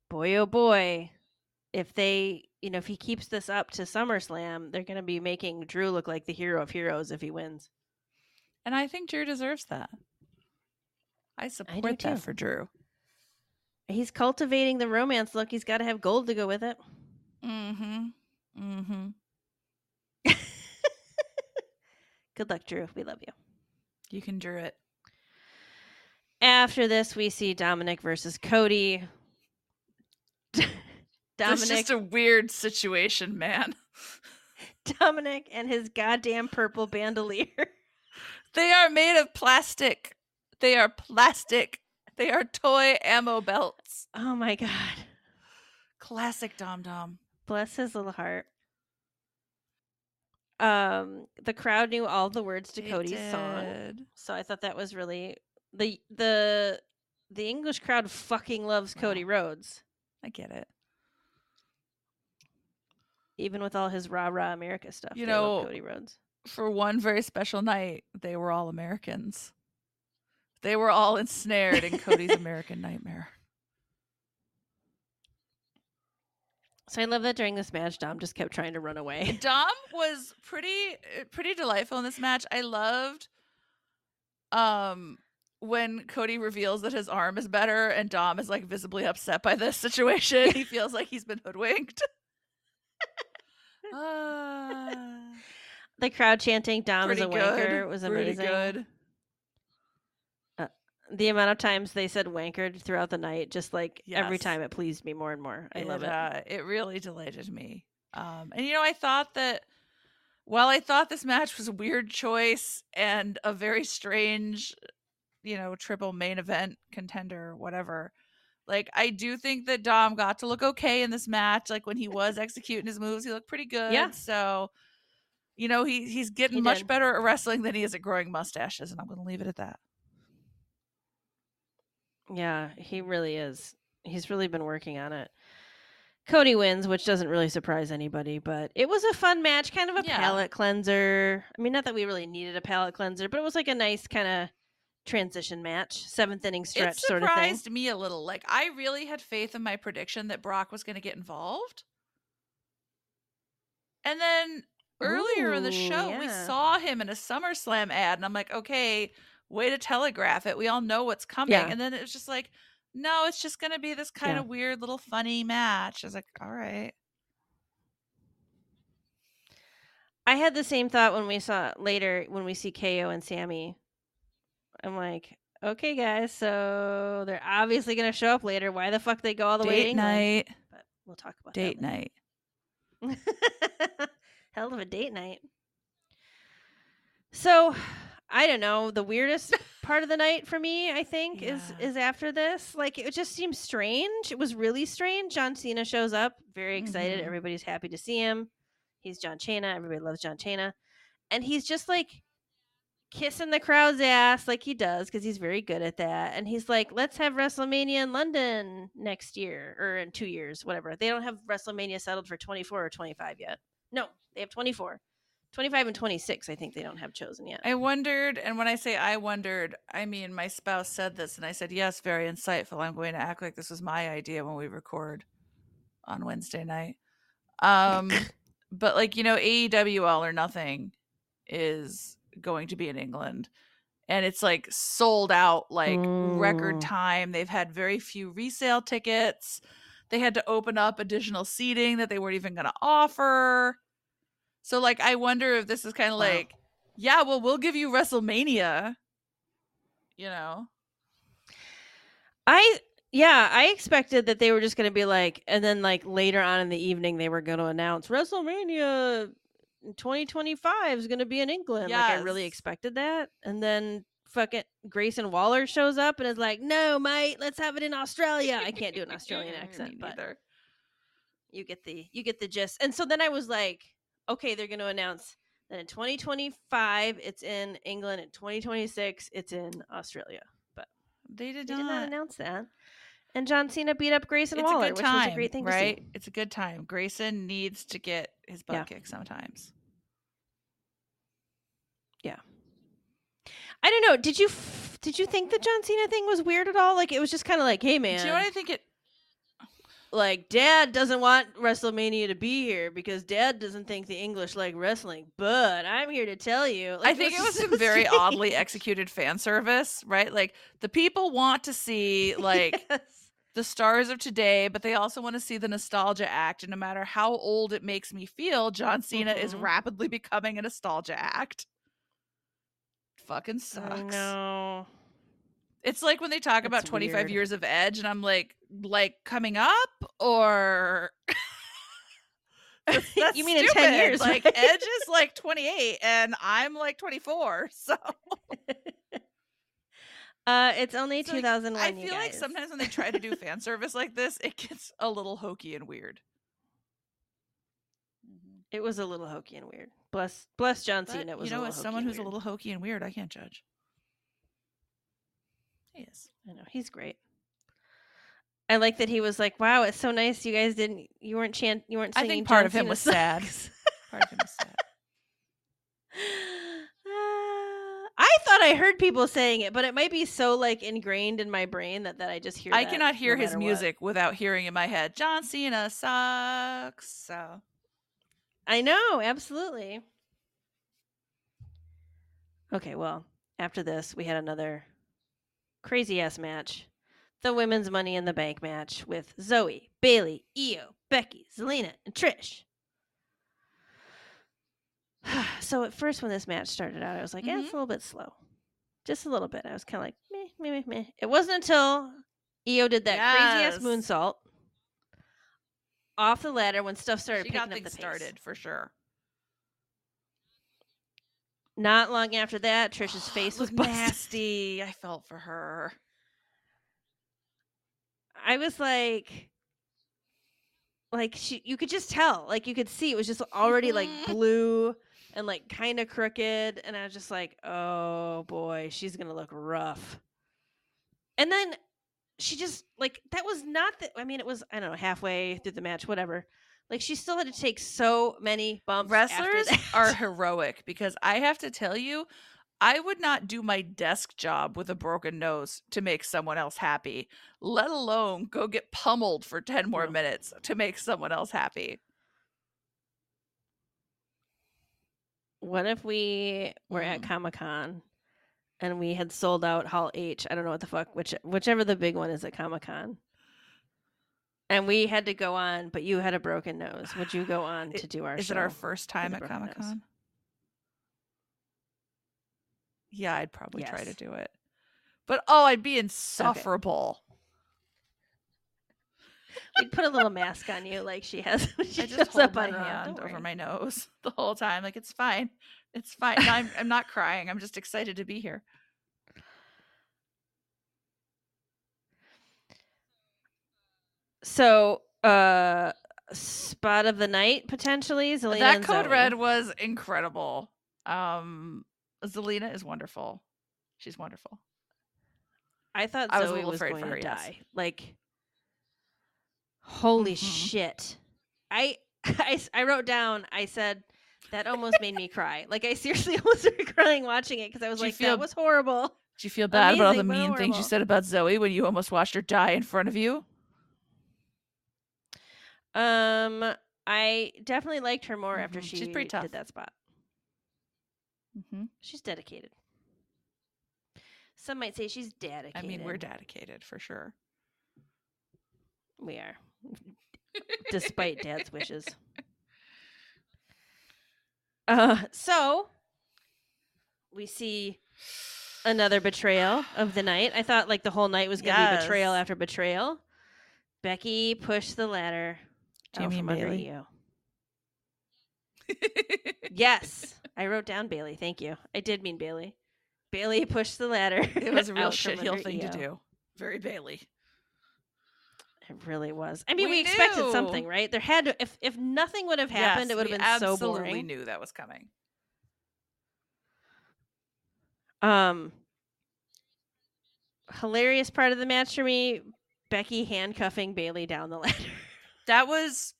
boy oh boy, if they you know if he keeps this up to SummerSlam, they're gonna be making Drew look like the hero of heroes if he wins. and I think Drew deserves that. I support that too. for Drew. He's cultivating the romance look. He's got to have gold to go with it. Mm-hmm. Mm-hmm. Good luck, Drew. We love you. You can Drew it. After this, we see Dominic versus Cody. That's Dominic just a weird situation, man. Dominic and his goddamn purple bandolier. They are made of plastic. They are plastic. They are toy ammo belts. Oh my god. Classic Dom Dom. Bless his little heart. Um, the crowd knew all the words to They Cody's song, so I thought that was really the the the English crowd fucking loves Cody Rhodes, I get it. even with all his rah rah America stuff. You know, Cody Rhodes. For one very special night, they were all Americans. They were all ensnared in Cody's American Nightmare. So I love that during this match, Dom just kept trying to run away. Dom was pretty uh, pretty delightful in this match. I loved um when Cody reveals that his arm is better and Dom is like visibly upset by this situation. he feels like he's been hoodwinked. Ah, The crowd chanting "Dom is pretty a wanker" good. was pretty amazing. good. The amount of times they said "wankered" throughout the night, just like every time, it pleased me more and more. I love it, it. Uh, it really delighted me. Um, and you know, I thought that while I thought this match was a weird choice and a very strange, you know, triple main event contender, whatever. Like I do think that Dom got to look okay in this match. Like when he was executing his moves, he looked pretty good. Yeah. So, you know, he he's getting He much did. better at wrestling than he is at growing mustaches, and I'm going to leave it at that. Yeah, he really is. He's really been working on it. Cody wins, which doesn't really surprise anybody, but it was a fun match, kind of a Yeah. palate cleanser. I mean, not that we really needed a palate cleanser, but it was like a nice kind of transition match, seventh inning stretch sort of thing. It surprised me a little. Like I really had faith in my prediction that Brock was going to get involved. And then earlier in the Ooh, show, we saw him in a SummerSlam ad, and I'm like, okay, way to telegraph it. We all know what's coming. Yeah. And then it was just like, no, it's just going to be this kind Yeah. of weird little funny match. I was like, all right. I had the same thought when we saw later when we see KO and Sammy. I'm like, okay, guys, so they're obviously gonna show up later. Why the fuck they go all the way to Date England? night. But we'll talk about Date night. Hell of a date night. So, I don't know. The weirdest part of the night for me, I think, is Yeah. is after this. Like, it just seems strange. It was really strange. John Cena shows up, very excited. Mhm. Everybody's happy to see him. He's John Cena. Everybody loves John Cena, and he's just like kissing the crowd's ass like he does because he's very good at that. And he's like, "Let's have WrestleMania in London next year or in two years, whatever." They don't have WrestleMania settled for twenty four or twenty five yet. No, they have 24. 25 and 26 i think they don't have chosen yet I wondered, and when I say I wondered, I mean my spouse said this, and I said, yes, very insightful. I'm going to act like this was my idea when we record on Wednesday night. Um, but like, you know, AEW All or Nothing is going to be in England. And it's like sold out, like record Mm. time. They've had very few resale tickets. They had to open up additional seating that they weren't even going to offer. So, like, I wonder if this is kind of Wow. like, yeah, well, we'll give you WrestleMania. You know, i yeah i expected that they were just going to be like and then like later on in the evening they were going to announce wrestlemania 2025 is going to be in england like i really expected that and then fucking grayson waller shows up and is like no mate let's have it in australia i can't do an australian accent but you get the you get the gist. And so then I was like, okay, they're going to announce that in 2025 it's in England, in 2026 it's in Australia. But they did they did not not. announce that. And John Cena beat up Grayson It's a Waller, good which was a great thing right? It's a good time. Grayson needs to get his butt Yeah. kicked sometimes. Yeah. I don't know. Did you f- did you think the John Cena thing was weird at all? Like it was just kind of like, hey man, Do you know what I think it? Like Dad doesn't want WrestleMania to be here because Dad doesn't think the English like wrestling. But I'm here to tell you. Like, I think it was so very oddly executed fan service, right? Like the people want to see like Yes. the stars of today, but they also want to see the nostalgia act. And no matter how old it makes me feel, John Cena is Mhm. rapidly becoming a nostalgia act. Fucking sucks. know. It's like when they talk about 25 weird. years of Edge, and I'm like, like coming up or That's, that's You mean in 10 years, Like right? Edge is like 28 and I'm like 24. So Uh, it's only It's like, 2001. I feel like sometimes when they try to do fan service like this, it gets a little hokey and weird. it was a little hokey and weird. Bless, bless John But, Cena. It was you know, as someone who's a little hokey and weird, I can't judge. He is. I know he's great. I like that he was like, "Wow, it's so nice you guys didn't, you weren't chant, you weren't I singing." think part John of him Cena was sad. Part of him is sad. Uh, I thought I heard people saying it, but it might be so like ingrained in my brain that, that I just hear. I cannot no hear his matter what. music without hearing in my head, John Cena sucks. So I know, absolutely. Okay, well, after this, we had another crazy ass match. The women's money in the bank match with Zoey, Bayley, Io, Becky, Zelina, and Trish. so at first when this match started out, I was like, yeah, it's mm-hmm. a little bit slow. Just a little bit. I was kind of like, meh, meh, meh, meh. It wasn't until Io did that crazy ass Yes. moonsault off the ladder when stuff started she picking got up things the pace. started for sure. Not long after that, Trish's oh, face was busted. nasty. I felt for her. I was like, like she, you could just tell, like you could see it was just already like blue and like kind of crooked, and I was just like, oh boy, she's gonna look rough. And then she just like that was not the. I mean, it was I don't know halfway through the match, whatever. Like she still had to take so many bumps. Wrestlers are heroic because I have to tell you, I would not do my desk job with a broken nose to make someone else happy, let alone go get pummeled for 10 more No. minutes to make someone else happy. What if we were at Mm. Comic Con and we had sold out Hall H? I don't know what the fuck, which whichever the big one is at Comic Con. And we had to go on, but you had a broken nose. Would you go on to do our Is it our first time at Comic Con? Yeah, I'd probably try to do it. But oh, I'd be insufferable. We'd put a little mask on you like she has she I just hold up my hand over my nose the whole time. Like it's fine. It's fine. No, I'm I'm not crying. I'm just excited to be here. So, uh spot of the night potentially. Zelina that code Zoey. red was incredible. Um Zelina is wonderful. She's wonderful. I thought I was Zoey was afraid going for to her, yes. die. Like, holy Mhm. shit! I wrote down. I said that almost made me cry. Like I seriously almost started crying watching it because I was Do like, feel- that was horrible. Do you feel bad about all the Amazing, mean things you said about Zoey when you almost watched her die in front of you? Um, I definitely liked her more after Mhm. she She's pretty tough. did that spot. Mm-hmm. She's dedicated. Some might say she's dedicated. I mean, we're dedicated for sure. we are, despite Dad's wishes. Uh, so we see another betrayal of the night. I thought like the whole night was gonna be betrayal after betrayal. Becky pushed the ladder Do you out mean from under Bayley? you. Yes, I wrote down Bayley. Thank you. I did mean Bayley. Bayley pushed the ladder. it was a real out from shit heel under thing to do. Very Bayley. It really was. I mean, we, We expected something, right? There had to. If if nothing would have happened, Yes, it would have been so absolutely boring. knew that was coming. Um, hilarious part of the match for me: Becky handcuffing Bayley down the ladder. That was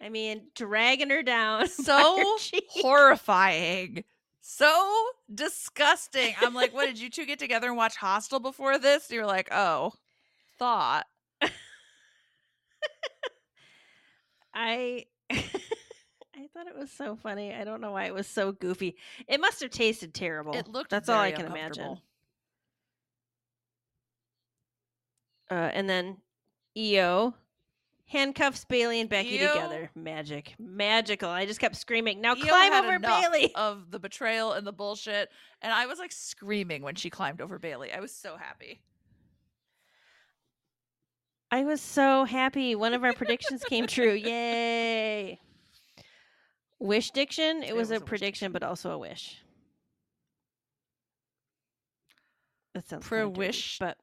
I mean, dragging her down. by her so horrifying. So disgusting. I'm like, what did you two get together and watch Hostel before this? You're like, oh, thought. I. I thought it was so funny. I don't know why it was so goofy. It must have tasted terrible. It looked That's all I can imagine. Uh, and then Io handcuffs Bayley and Becky Io- together. Magic, magical. I just kept screaming, "Now climb over Bayley!" Of the betrayal and the bullshit. And I was like screaming when she climbed over Bayley. I was so happy. I was so happy. One of our predictions came true. Yay! Wish diction. It, It was, was a a prediction, but also a wish. That sounds Fruition. but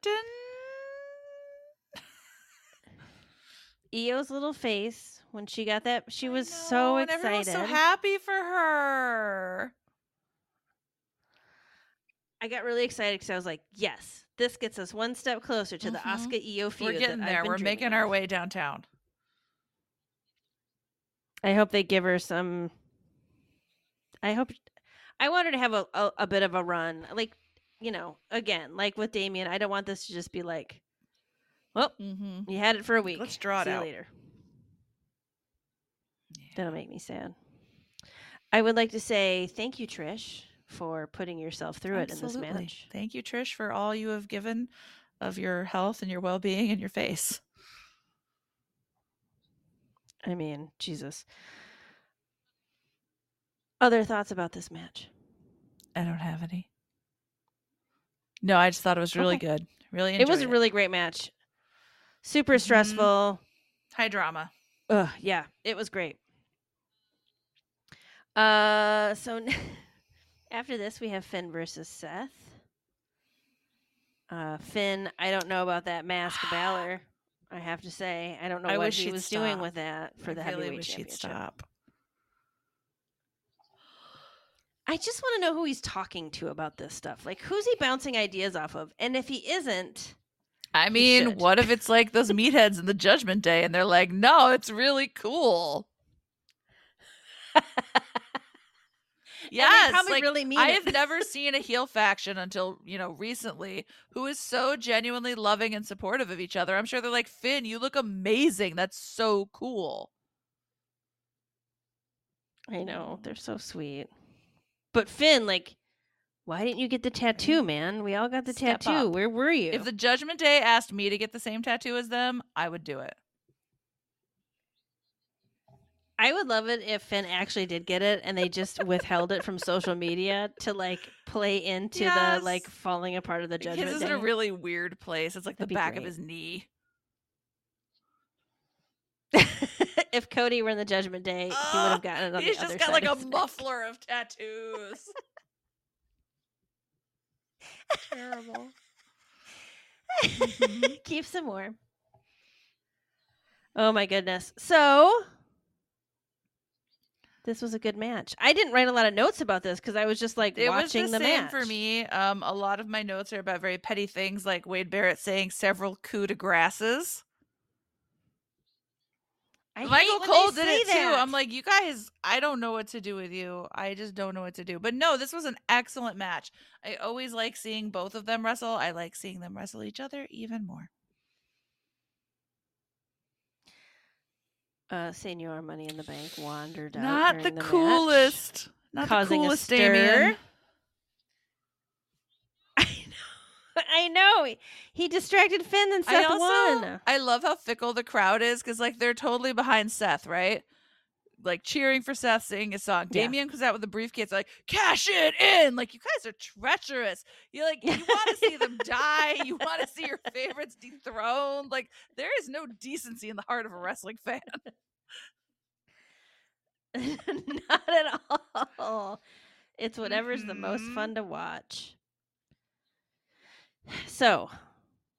Io's little face when she got that, she was know, so everyone was excited. so happy for her. I got really excited because I was like, "Yes, this gets us one step closer to the Mhm. Asuka Io feud." We're getting there. We're making dreaming our way downtown. I hope they give her some. I hope. I want her to have a, a, a bit of a run. Like, you know, again, like with Damian, I don't want this to just be like, well, Mm-hmm. you had it for a week. Let's draw it See you out." later. That'll make me sad. I would like to say thank you, Trish, for putting yourself through it in this match. Thank you, Trish, for all you have given of your health and your well being and your face. I mean, Jesus. Other thoughts about this match? I don't have any. No, I just thought it was really Okay. good. Really It was a really great match. Super Mhm. stressful. high drama. Ugh, yeah, it was great. Uh, so after this, we have Finn versus Seth. Uh, Finn, I don't know about that mask Balor. I have to say, I don't know I what he was doing with that for I the really heavyweight championship. stop. I just want to know who he's talking to about this stuff. Like, who's he bouncing ideas off of? And if he isn't, I mean, what if it's like those meatheads in the Judgment Day and they're like, no, it's really cool. yes, probably like, really mean I have never seen a heel faction until, you know, recently who is so genuinely loving and supportive of each other. I'm sure they're like, Finn, you look amazing. That's so cool. I know they're so sweet. But Finn, like, why didn't you get the tattoo, man? We all got the Step tattoo. up. Where were you? If the Judgment Day asked me to get the same tattoo as them, I would do it. I would love it if Finn actually did get it and they just withheld it from social media to like play into the like falling apart of the His judgment is day. in a really weird place. It's like That'd the back of his knee. if Cody were in the judgment day, he would have gotten it on He's the other just got like a muffler of tattoos. Terrible. Mhm. Keep some more. Oh my goodness. So this was a good match. I didn't write a lot of notes about this because I was just like It was watching the, the, same match. for me. Um, a lot of my notes are about very petty things, like Wade Barrett saying several coup de grasses. I Michael Cole did say it too. I'm like, you guys, I don't know what to do with you. I just don't know what to do. But no, this was an excellent match. I always like seeing both of them wrestle. I like seeing them wrestle each other even more. uh, Senor Money in the Bank wandered out. Not the, during the match, coolest. Not causing the a coolest, stir. Damian. I know. I know. He- distracted Finn and I Seth also won. I love how fickle the crowd is because like they're totally behind Seth, right? Like cheering for Seth singing a song. Yeah. Damian comes out with a briefcase, like cash it in. Like you guys are treacherous. You're like you want to see them die. You want to see your favorites dethroned. Like there is no decency in the heart of a wrestling fan. Not at all. It's whatever's the most Mhm. fun to watch. So,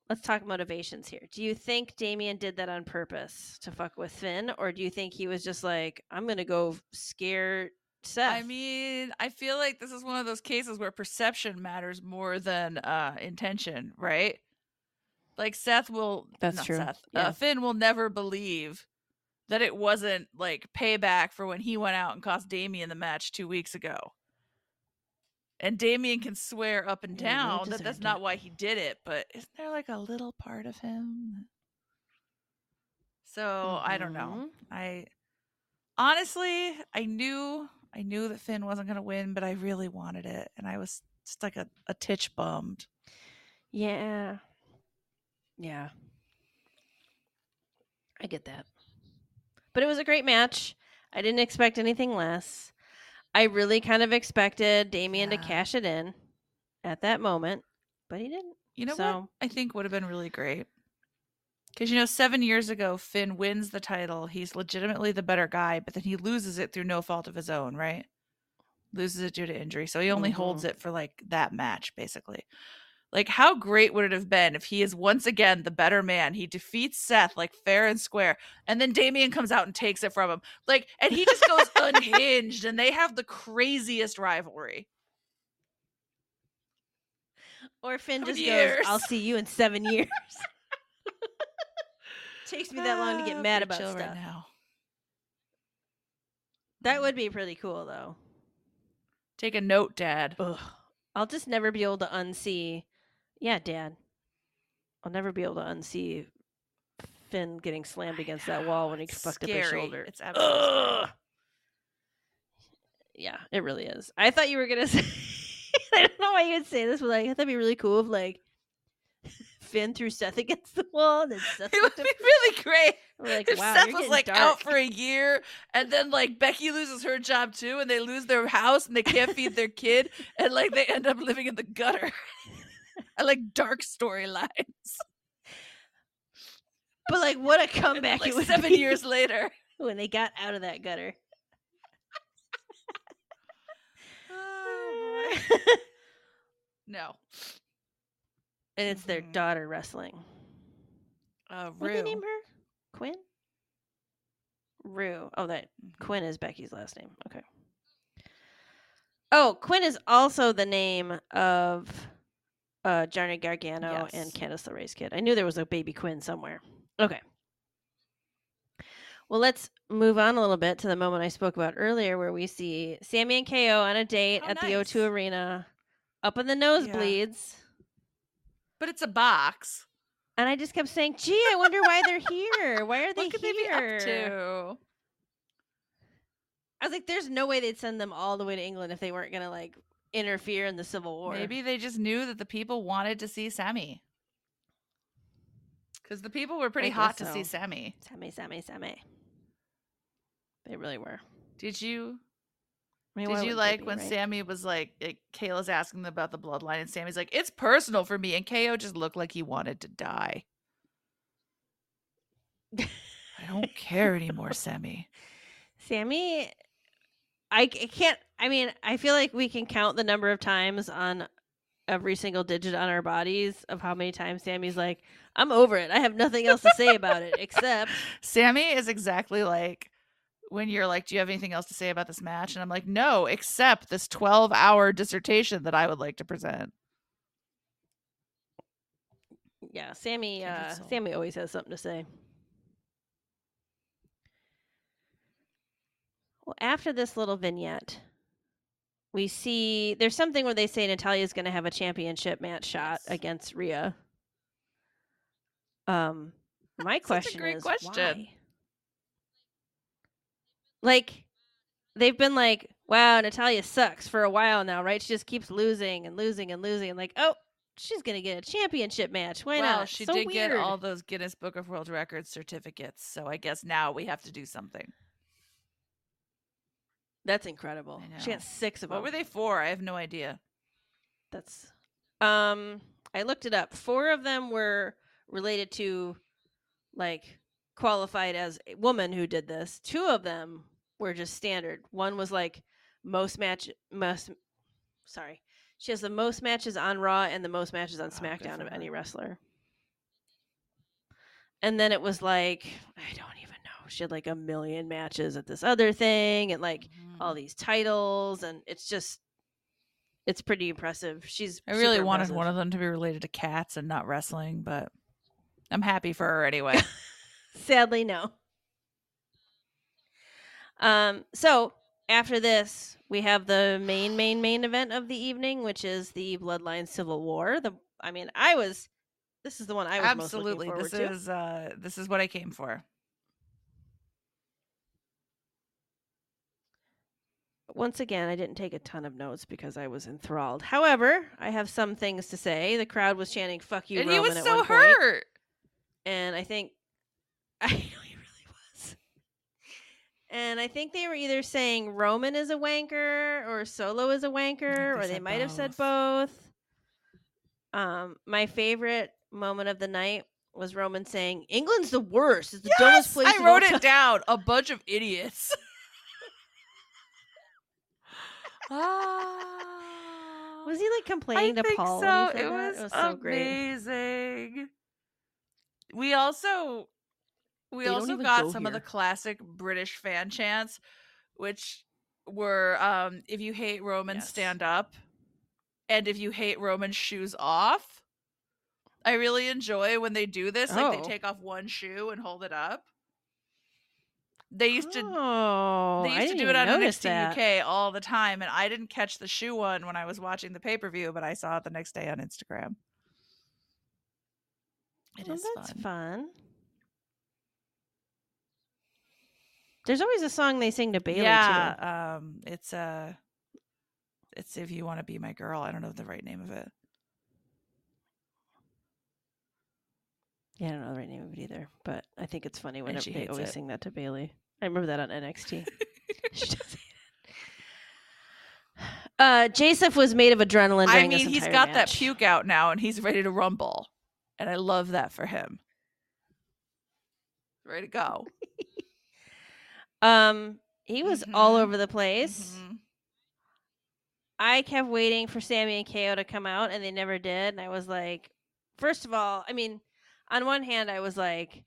let's talk motivations here. Do you think Damian did that on purpose to fuck with Finn, or do you think he was just like, I'm gonna go scare Seth? I mean, I feel like this is one of those cases where perception matters more than uh intention, right? Like Seth will That's not true. Seth. Yeah. Uh, Finn will never believe that it wasn't like payback for when he went out and cost Damian the match two weeks ago. And Damian can swear up and Yeah, down that that's not it. why he did it, but isn't there like a little part of him? So I don't know. Mhm. I honestly, I knew I knew that Finn wasn't going to win, but I really wanted it, and I was just like a, a titch bummed. Yeah. Yeah. I get that. But it was a great match. I didn't expect anything less. I really kind of expected Damian to cash it in at that moment, but he didn't. You know so, what? I think would have been really great. Because you know, seven years ago, Finn wins the title. He's legitimately the better guy, but then he loses it through no fault of his own, right? Loses it due to injury. So he only holds Mhm. it for like that match, basically. Like, how great would it have been if he is once again the better man? He defeats Seth like fair and square, and then Damian comes out and takes it from him. Like, and he just goes unhinged, and they have the craziest rivalry. Or Finn Seven just years. goes, "I'll see you in seven years." Takes me that long to Ah, get mad pretty about stuff. right now. That would be pretty cool, though. Take a note, Dad. Ugh. I'll just never be able to unsee. Yeah, Dad. I'll never be able to unsee Finn getting slammed against that wall when he it's fucked up his shoulder. It's absolutely scary. Ugh. Yeah, it really is. I thought you were gonna say. I don't know why you would say this, but like, it'd be really cool if like Finn threw Seth against the wall, and then Seth It would be up. really great like, if wow, Seth was like dark. out for a year, and then like Becky loses her job too, and they lose their house, and they can't feed their kid, and like they end up living in the gutter. I like dark storylines. But like, what a comeback like it was seven be years later. when they got out of that gutter. Oh, no. and it's their daughter wrestling. Uh, What did they name her? Quinn? Rue. Oh, that Mhm. Quinn is Becky's last name. Okay. Oh, Quinn is also the name of uh Johnny Gargano and Yes. Candice LeRae's kid. I knew there was a baby Quinn somewhere. Okay. Well, let's move on a little bit to the moment I spoke about earlier where we see Sammy and KO on a date Oh, at the. O2 Arena up in the nosebleeds. But it's a box. And I just kept saying, gee, I wonder why they're here. Why are they What could here? they be up to? I was like, there's no way they'd send them all the way to England if they weren't gonna like interfere in the Civil War. Maybe they just knew that the people wanted to see Sammy. Because the people were pretty hot guess to see. Sammy. Sammy, Sammy, Sammy. They really were. Did you I mean, did you like be, when right? Sammy was like, like Kayla's asking them about the bloodline and Sammy's like, it's personal for me, and KO just looked like he wanted to die. I don't care anymore, Sammy. Sammy, I can't. I mean, I feel like we can count the number of times on every single digit on our bodies of how many times Sammy's like, "I'm over it. I have nothing else to say about it except." Sammy is exactly like when you're like, Do you have anything else to say about this match? And I'm like, No, except this 12 hour dissertation that I would like to present. Yeah, Sammy. Uh. Sammy always has something to say. Well, after this little vignette, we see there's something where they say Natalya's going to have a championship match shot Yes. against Rhea. Um, my question great is question. why? Like, they've been like, "Wow, Natalya sucks" for a while now, right? She just keeps losing and losing and losing. And like, oh, she's gonna get a championship match. Why well, not? she So did get all those Guinness Book of World Records certificates, so I guess now we have to do something. That's incredible. She got six of What them. were they for? I have no idea. That's um I looked it up. Four of them were related to like qualified as a woman who did this. Two of them were just standard. One was like most match most sorry. She has the most matches on Raw and the most matches on Oh, SmackDown of any wrestler. And then it was like I don't. She had like a million matches at this other thing and like all Mhm. these titles and it's just it's pretty impressive. She's I really wanted impressive. one of them to be related to cats and not wrestling, but I'm happy for her anyway. Sadly, no. Um, so after this, we have the main, main, main event of the evening, which is the Bloodline Civil War. The, I mean, I was, this is the one I was Absolutely. This forward is uh this is what I came for. Once again, I didn't take a ton of notes because I was enthralled. However, I have some things to say. The crowd was chanting "fuck you," and he Roman was at so one point, and I think I know he really was. And I think they were either saying Roman is a wanker or Solo is a wanker, or they they said might have said both. both. Um, my favorite moment of the night was Roman saying, England's the worst. It's the dumbest place. I wrote it time." down. A bunch of idiots. ah. Was he like complaining to think Paul? so. when he said it, was it was so amazing. We also we They also got go some of the classic British fan chants, which were um if you hate Roman, Yes. stand up. And if you hate Roman, shoes off. I really enjoy when they do this. Like Oh. they take off one shoe and hold it up. They used to Oh, they I used to do it on NXT that. UK all the time, and I didn't catch the shoe one when I was watching the pay per view, but I saw it the next day on Instagram. It Well, is that's fun. fun. There's always a song they sing to Bayley too. yeah, um, it's uh it's if you want to be my girl. I don't know the right name of it. Yeah, I don't know the right name of it either, but I think it's funny she they always it. sing that to Bayley. I remember that on NXT. she does hate it. Uh, Joseph was made of adrenaline. I mean, he's got that puke out now, and he's ready to rumble, and I love that for him. Ready to go. Um, he was all Mhm. over the place. Mhm. I kept waiting for Sammy and KO to come out, and they never did. And I was like, first of all, I mean, on one hand, I was like,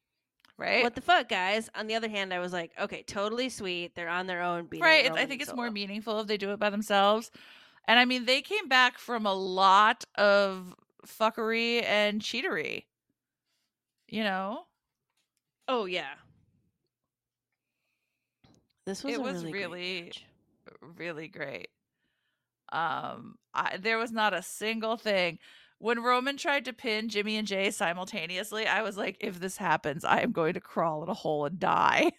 Right. what the fuck, guys? On the other hand, I was like, okay, totally sweet. They're on their own. beating right. I think it's more meaningful if they do it by themselves. And I mean, they came back from a lot of fuckery and cheatery. You know, Oh yeah. This was It was really, really- match. really great. Um, I, there was not a single thing. When Roman tried to pin Jimmy and Jey simultaneously, I was like, if this happens, I am going to crawl in a hole and die.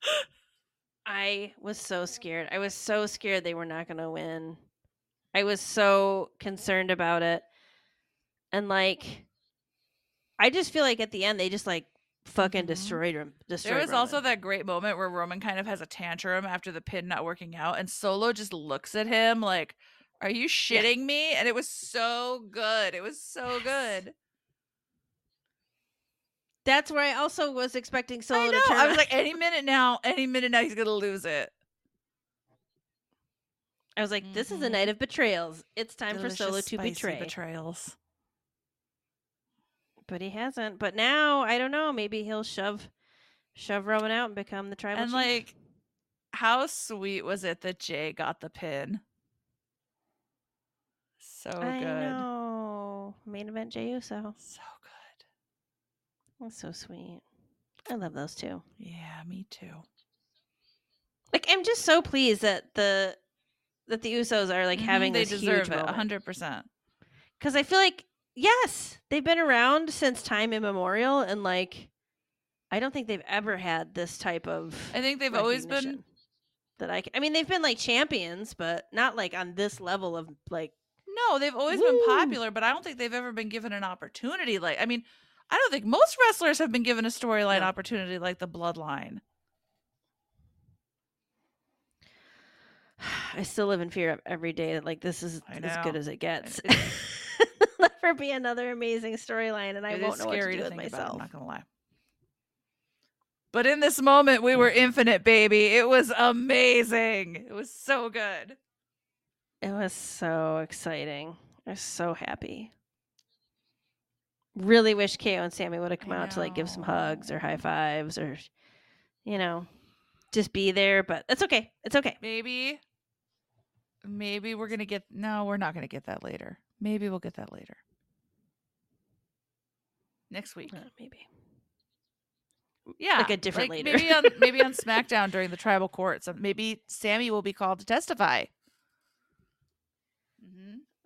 I was so scared. I was so scared they were not going to win. I was so concerned about it. And like I just feel like at the end they just like fucking Mhm. destroyed him. Destroyed There was also that great moment where Roman kind of has a tantrum after the pin not working out, and Solo just looks at him like, Are you shitting me? And it was so good. It was so good. That's where I also was expecting Solo I to turn I was like, any minute now, any minute now, he's gonna lose it. I was like, this is a night mm-hmm. of betrayals. It's time for Solo to betray. betrayals. But he hasn't. But now I don't know. Maybe he'll shove shove Roman out and become the tribal And chief. like, how sweet was it that Jey got the pin? So I good. know. Main event Jey Uso. So good. That's so sweet. I love those two. Yeah, me too. Like I'm just so pleased that the that the Usos are like Mhm, having they this deserve huge it, hundred percent. Because I feel like yes, they've been around since time immemorial, and like I don't think they've ever had this type of. I think they've always been that I mean, they've been like champions, but not like on this level of like. No, they've always been popular, but I don't think they've ever been given an opportunity. Like, I mean, I don't think most wrestlers have been given a storyline No. opportunity like the Bloodline. I still live in fear every day that like this is as good as it gets. It's- Never be another amazing storyline, and I It won't know what to do to with think about. I'm myself. not gonna lie. But in this moment, we were infinite, baby. It was amazing. It was so good. It was so exciting. I was so happy. Really wish KO and Sammy would have come I out to like give some hugs or high fives or, you know, just be there. But it's okay. It's okay. Maybe, maybe we're gonna get. No, we're not gonna get that later. Maybe we'll get that later. Next week. Uh, maybe. Yeah, like a different later. Maybe on maybe on SmackDown during the tribal courts. Maybe Sammy will be called to testify.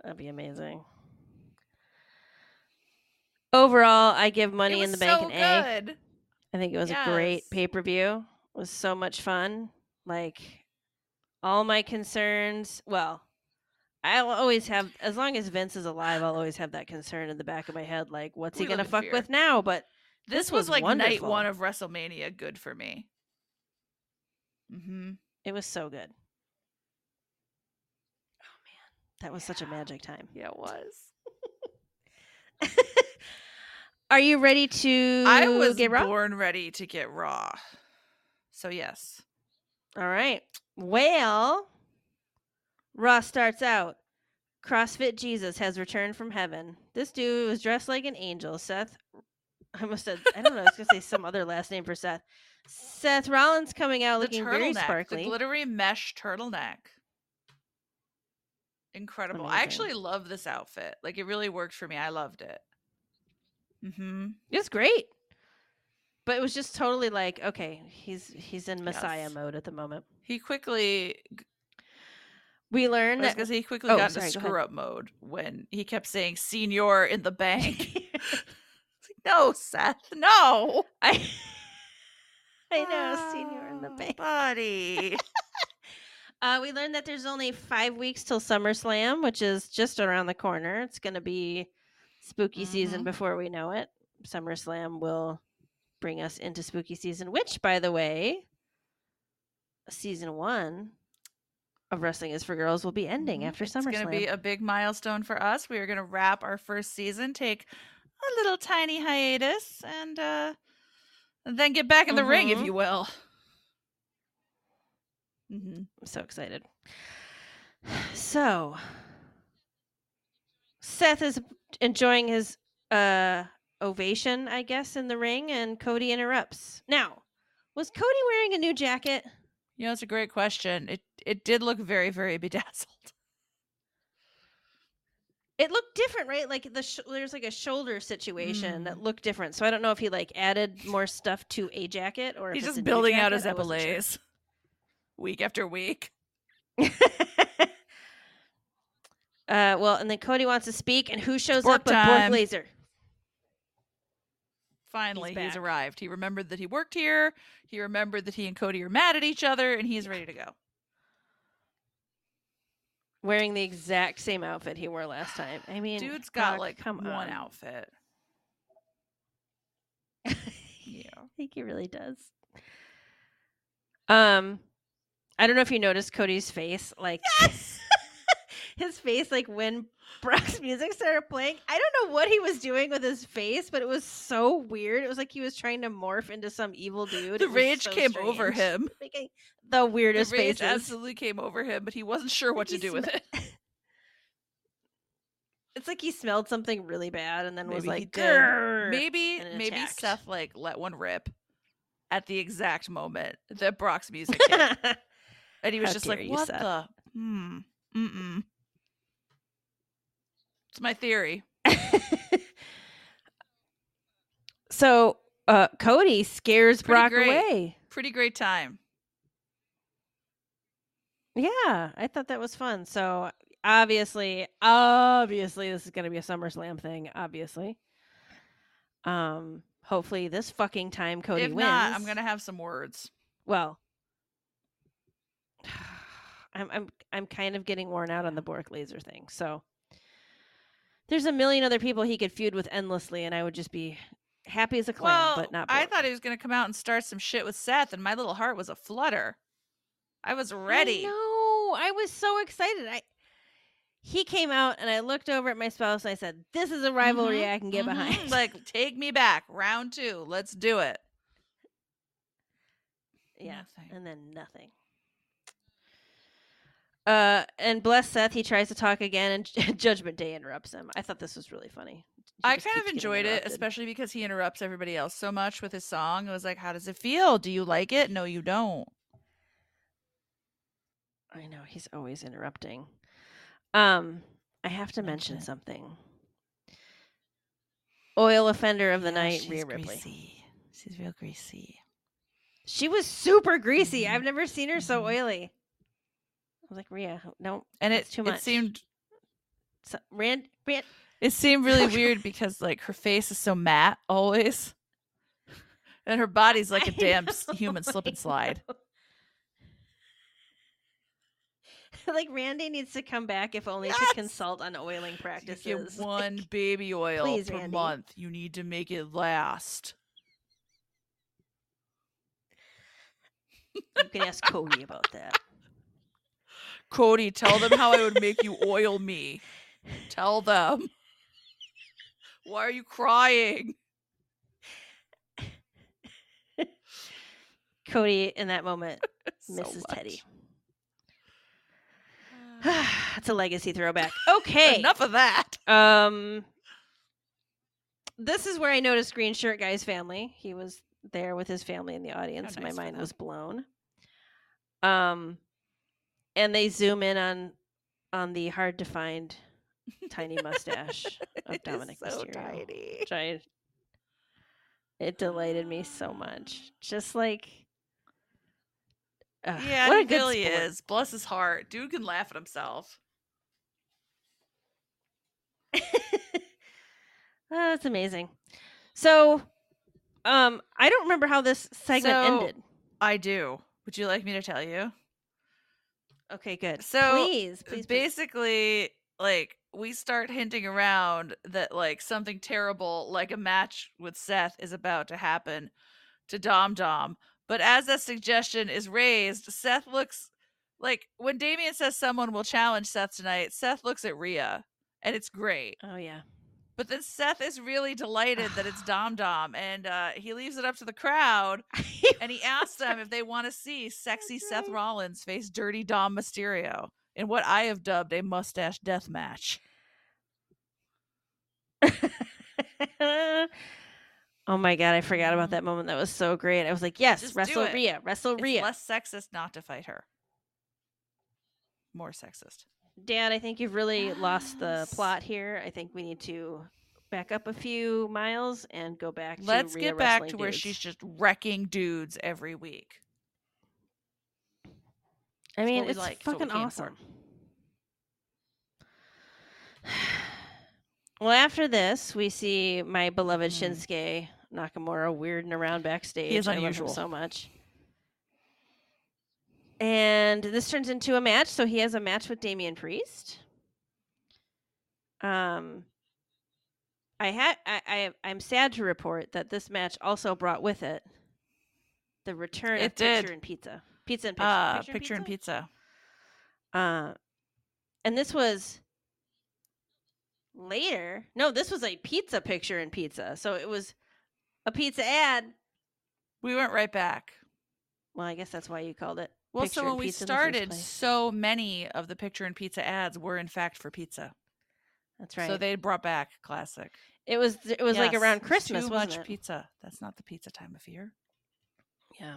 That'd be amazing. Overall, I give Money in the Bank so an A. good. I think it was a great pay per view. It was so much fun. Like all my concerns. Well, I'll always have as long as Vince is alive. I'll always have that concern in the back of my head. Like, what's he We live gonna fuck fear. with now? But This, This was, was like night one of WrestleMania. Good for me. Mm-hmm. it was so good. That was such a magic time. Yeah, it was. Are you ready to I was get raw? born ready to get raw. So yes. All right. Well, Raw starts out. CrossFit Jesus has returned from heaven. This dude was dressed like an angel. Seth, I almost said, I don't know, I was going to say some other last name for Seth. Seth Rollins coming out The looking very sparkly. the glittery mesh turtleneck. Incredible. I actually love this outfit. Like it really worked for me. I loved it. Mm-hmm. It's great. But it was just totally like, okay, he's he's in Messiah Yes. mode at the moment. He quickly We learned gonna he quickly Oh, got sorry, into screw up mode when he kept saying senior in the bank. Like, no, Seth, no. I I know, senior in the Oh, bank. Buddy. Uh, we learned that there's only five weeks till SummerSlam, which is just around the corner. It's going to be spooky season Mhm. before we know it. SummerSlam will bring us into spooky season, which, by the way, season one of Wrestling is for Girls will be ending Mhm. after it's going to be a big milestone for us. We are going to wrap our first season, take a little tiny hiatus, and uh, then get back in the ring, if Mhm. you will. Hmm I'm so excited. So, Seth is enjoying his uh ovation, I guess, in the ring, and Cody interrupts. Now, was Cody wearing a new jacket? You know, it's a great question. It it did look very, very bedazzled. It looked different, right? Like the sh- there's like a shoulder situation that looked different. So I don't know if he like added more stuff to a jacket or if He's just building out his jacket. I wasn't sure. epaulettes week after week. uh, well, and then Cody wants to speak, and who shows up but Bork time. Laser? Finally, he's, back. arrived. He remembered that he worked here. He remembered that he and Cody are mad at each other, and he's ready to go. wearing the exact same outfit he wore last time. I mean, Dude's got like come one on. outfit. Yeah, I think he really does. Um, I don't know if you noticed Cody's face, like his face, like when Brock's music started playing. I don't know what he was doing with his face, but it was so weird. It was like he was trying to morph into some evil dude. The rage so came over him. Making the The weirdest rage faces. absolutely came over him, but he wasn't sure what to do with it. It's like he smelled something really bad and then was Maybe he like, Maybe maybe attacked. Seth like let one rip at the exact moment that Brock's music. And he was How just like, "What Seth." the? Hmm. Mm-mm." It's my theory. so uh, Cody scares Pretty Brock great. away. Pretty great time. Yeah, I thought that was fun. So obviously, obviously, this is going to be a SummerSlam thing. Obviously, um, hopefully this fucking time Cody if wins. not, I'm gonna have some words. Well, I'm I'm I'm kind of getting worn out on the Brock Lesnar thing. So there's a million other people he could feud with endlessly, and I would just be happy as a clam, well, but not. I thought he was gonna come out and start some shit with Seth, and my little heart was a flutter. I was ready. No, I was so excited. I he came out and I looked over at my spouse and I said, "This is a rivalry Mhm, I can get mhm. behind." like, take me back. Round two. Let's do it. yeah, Nothing. and then nothing. Uh, and bless Seth, he tries to talk again, and Judgment Day interrupts him. I thought this was really funny. He I kind of enjoyed it, especially because he interrupts everybody else so much with his song. It was like, how does it feel? Do you like it? No, you don't. I know he's always interrupting. Um, I have to Mention it. something. Oil offender of the Yeah, night, she's Rhea Ripley. greasy. She's real greasy. She was super greasy. Mhm. I've never seen her so Mhm. oily. I was like, Rhea, no, And it too it much. seemed so, Rand, Rand. it seemed really weird because like her face is so matte always, and her body's like a I damn know, human slip and slide. like Randy needs to come back if only Yes! to consult on oiling You practices. get Like, one baby oil Please, per Randy. month. You need to make it last. you can ask Cody about that. Cody, tell them how I would make you oil me. Tell them. Why are you crying? Cody, in that moment, so Mrs. Much. Teddy. That's a legacy throwback. Okay. Enough of that. Um This is where I noticed Green Shirt Guy's family. He was there with his family in the audience. My mind was blown. Um and they zoom in on on the hard to find tiny mustache of Dominic so Mysterio. tiny. Which I it delighted me so much. Just like Ugh, Yeah, what a he good really sport. is. Bless his heart. Dude can laugh at himself. Oh, that's amazing. So, um, I don't remember how this segment So, ended. I do. Would you like me to tell you? Okay, good. So, please, please, please. basically like we start hinting around that like something terrible like a match with Seth is about to happen to Dom Dom. But as that suggestion is raised, Seth looks like when Damian says someone will challenge Seth tonight, Seth looks at Rhea and it's great. Oh yeah. But then Seth is really delighted that it's Dom Dom and uh, he leaves it up to the crowd and he asks them if they want to see sexy Seth right. Rollins face dirty Dom Mysterio in what I have dubbed a mustache death match. oh my god, I forgot about Mhm. that moment. That was so great. I was like, yes, Just wrestle. Rhea, wrestle It's Rhea. less sexist not to fight her. More sexist. Dad, I think you've really lost the plot here. I think we need to back up a few miles and go back. to Let's get back to where she's just wrecking dudes every week. I mean, it's like, it's what we fucking awesome. well, after this, we see my beloved Mhm. Shinsuke Nakamura weirding around backstage. is I love him unusual. so much. And this turns into a match. So he has a match with Damian Priest. Um, I had I, I I'm sad to report that this match also brought with it the return of did. picture and pizza, pizza and picture, Uh, picture, and picture and pizza. pizza. Uh, and this was later. No, this was a pizza picture in pizza. So it was a pizza ad. We went right back. Well, I guess that's why you called it. Well, so when we pizza in the first started, so many of the picture and pizza ads were in fact for pizza. That's right. So they brought back classic. it was it was like around Christmas, Too much it? pizza. That's not the pizza time of year. Yeah.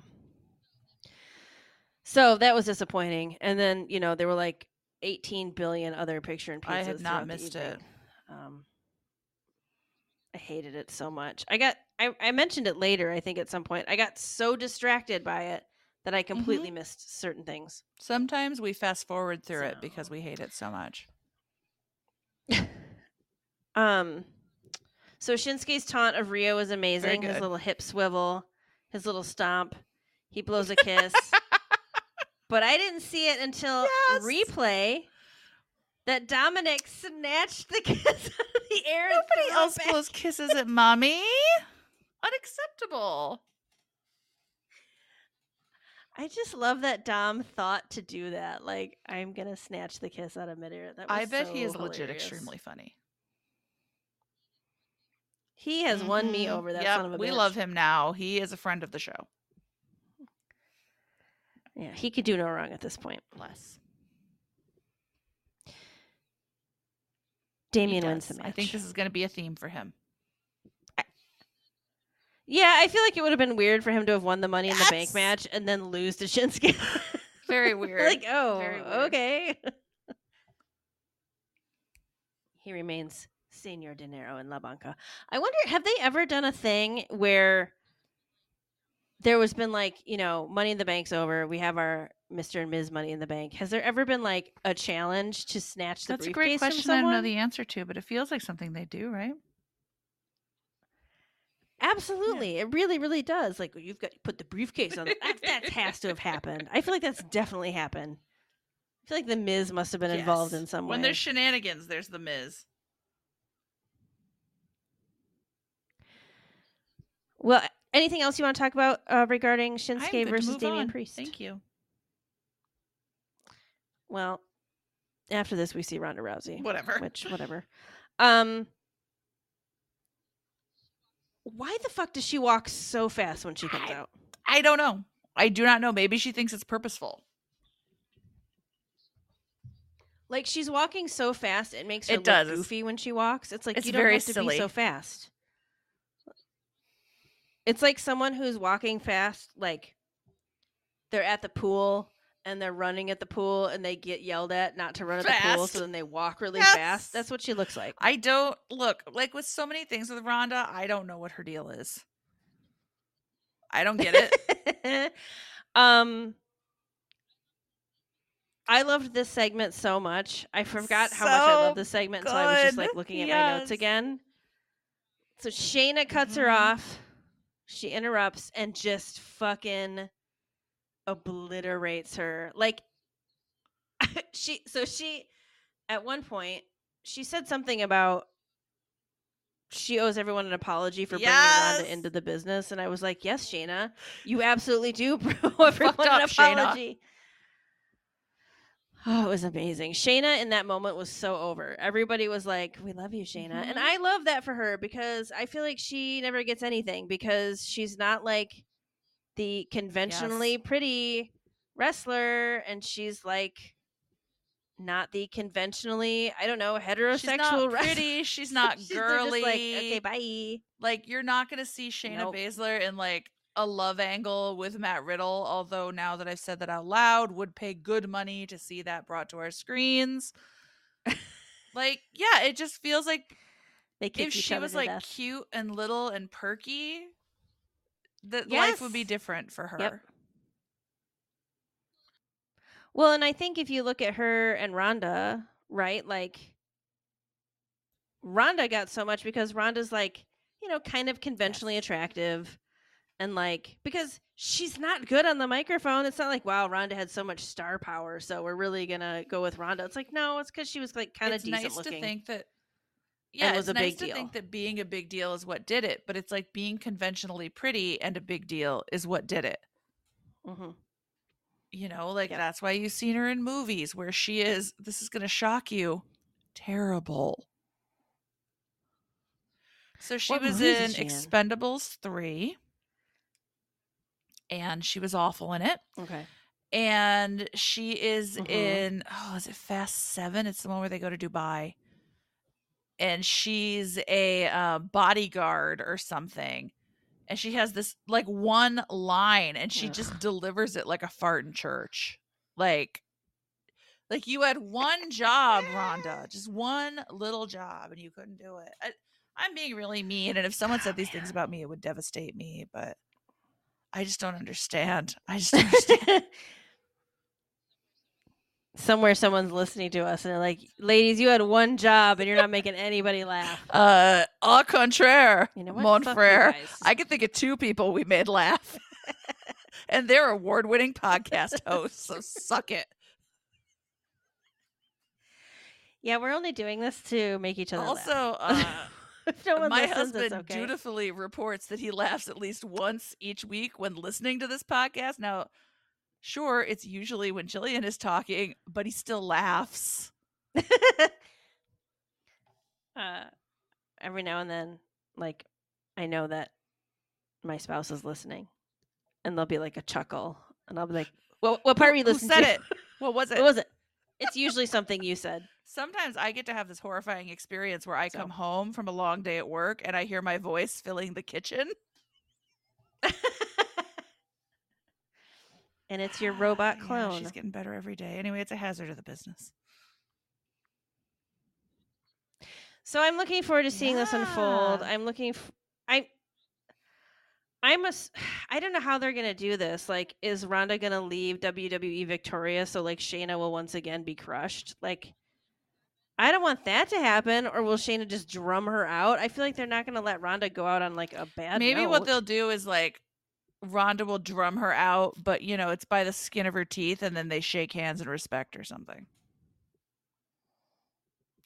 So that was disappointing. And then you know there were like 18 billion other picture and pizzas. I have not missed it. Um, I hated it so much. I got I, I mentioned it later. I think at some point I got so distracted by it that I completely missed certain things. Sometimes we fast forward through it because we hate it so much. Um, so Shinsuke's taunt of Rhea is amazing. His little hip swivel, his little stomp. He blows a kiss. but I didn't see it until Yes. replay that Dominic snatched the kiss out of the air. Nobody else blows kisses at mommy. Unacceptable. I just love that Dom thought to do that. Like, I'm gonna snatch the kiss out of midair. That was I bet he so is legit extremely funny. He has won me Mhm. over that Yep, son of a we bitch. love him now. He is a friend of the show. Yeah, he could do no wrong at this point. Bless. Damian wins the match. I think this is going to be a theme for him. Yeah, I feel like it would have been weird for him to have won the Money in the Bank match and then lose to Shinsuke. Very weird. like, oh, weird. okay. he remains Senor Dinero in La Banca. I wonder, have they ever done a thing where there was been like, you know, Money in the Bank's over. We have our Mr. and Ms. Money in the Bank. Has there ever been like a challenge to snatch the That's a great question. I don't know the answer to, but it feels like something they do, right? Absolutely, it really, really does. Like you've got to put the briefcase on. That that has to have happened. I feel like that's definitely happened. I feel like the Miz must have been involved in some way. When there's shenanigans, there's the Miz. well, anything else you want to talk about uh, regarding Shinsuke versus Damian. Priest? Thank you. Well, after this, we see Ronda Rousey. Whatever. Which, whatever. Um, why the fuck does she walk so fast when she comes I- out? I don't know. I do not know. Maybe she thinks it's purposeful. Like she's walking so fast, it makes her It look does. Goofy when she walks. It's like it's you don't very have to silly. be so fast. It's like someone who's walking fast, like they're at the pool and they're running at the pool and they get yelled at not to run at the pool, so then they walk really Yes. fast. That's what she looks like. I don't look like with so many things with Ronda. I don't know what her deal is. I don't get it. um I loved this segment so much. I forgot how much I So loved this segment until I was just like looking at my notes again. So Shayna cuts her Mhm. off. She interrupts and just fucking obliterates her. Like she so she at one point she said something about she owes everyone an apology for bringing Yes. Ronda into the business, and I was like, "Yes, Shayna, you absolutely do owe everyone an up, Shayna. apology." Oh, it was amazing. Shayna in that moment was so over. Everybody was like, "We love you, Shayna," and Mhm. I love that for her because I feel like she never gets anything because she's not like the conventionally pretty wrestler, and she's like not the conventionally, I don't know, heterosexual She's not wrestler. pretty. She's not She's- girly. like, okay, bye. Like you're not gonna see Shayna Nope. Baszler in like a love angle with Matt Riddle. Although now that I've said that out loud, would pay good money to see that brought to our screens. like, yeah, it just feels like They if she was like death. cute and little and perky, that life would be different for her. Yep. Well, and I think if you look at her and Ronda, right? Like Ronda got so much because Ronda's like, you know, kind of conventionally Yes. attractive. And like because she's not good on the microphone, it's not like wow, Ronda had so much star power, so we're really gonna go with Ronda. It's like no, it's because she was like kind of decent nice looking. to think that yeah it was a nice big to deal. think that being a big deal is what did it but it's like being conventionally pretty and a big deal is what did it hmm you know like that's why you've seen her in movies where she is this is going to shock you terrible so she What was in she in? expendables 3 and she was awful in it Okay. and she is Mhm. in oh is it fast seven it's the one where they go to dubai and she's a uh, bodyguard or something and she has this like one line and she just delivers it like a fart in church. Like like you had one job Ronda just one little job and you couldn't do it. I, i'm being really mean and if someone said these things about me it would devastate me but i just don't understand. I just don't understand Somewhere someone's listening to us and they're like, ladies, you had one job and you're not making anybody laugh. Uh, au contraire, You know what? mon frere. I can think of two people we made laugh, and they're award-winning podcast hosts. So suck it. Yeah, we're only doing this to make each other Also, laugh. uh, no my listens, husband okay. dutifully reports that he laughs at least once each week when listening to this podcast. Now, sure, it's usually when Jillian is talking, but he still laughs. uh, every now and then, like, I know that my spouse is listening, and there'll be like a chuckle, and I'll be like, "Well, what part Who- were you listening said to? it? What was it? What was it? It's usually something you said. Sometimes I get to have this horrifying experience where I So- come home from a long day at work and I hear my voice filling the kitchen. And it's your robot Yeah, clone. she's getting better every day. Anyway, it's a hazard of the business. So I'm looking forward to seeing this unfold. I'm looking. F- I. I'm a. s- I don't know how they're gonna do this. Like, is Ronda gonna leave WWE victorious so like Shayna will once again be crushed? Like, I don't want that to happen. Or will Shayna just drum her out? I feel like they're not gonna let Ronda go out on like a bad. Maybe what they'll do is like Ronda will drum her out, but you know, it's by the skin of her teeth and then they shake hands and respect or something.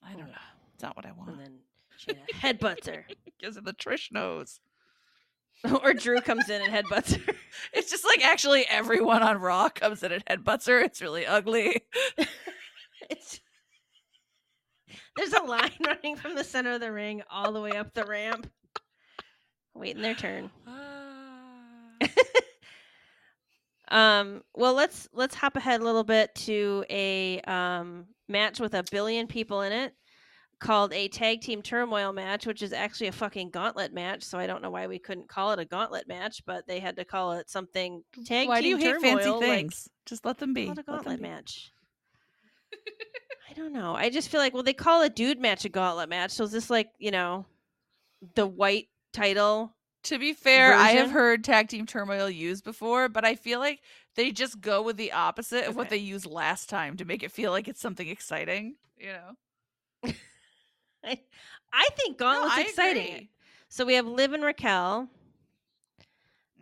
I don't oh. know. It's not what I want. And then Shayna headbutts her, Because of the Trish nose. or Drew comes in and headbutts her. It's just like actually everyone on Raw comes in and headbutts her. It's really ugly. It's there's a line running from the center of the ring all the way up the ramp, waiting their turn. Ah. Um, well, let's let's hop ahead a little bit to a um, match with a billion people in it called a tag team turmoil match, which is actually a fucking gauntlet match. So I don't know why we couldn't call it a gauntlet match, but they had to call it something tag Why do team you hate turmoil. fancy like, things? Just let them be. call it a gauntlet be. match. I don't know. I just feel like well, they call a dude match a gauntlet match. So is this like you know the white title? To be fair, I have heard tag team turmoil used before, but I feel like they just go with the opposite of what they used last time to make it feel like it's something exciting. You know, I, I think gauntlet's I exciting. agree. So we have Liv and Raquel,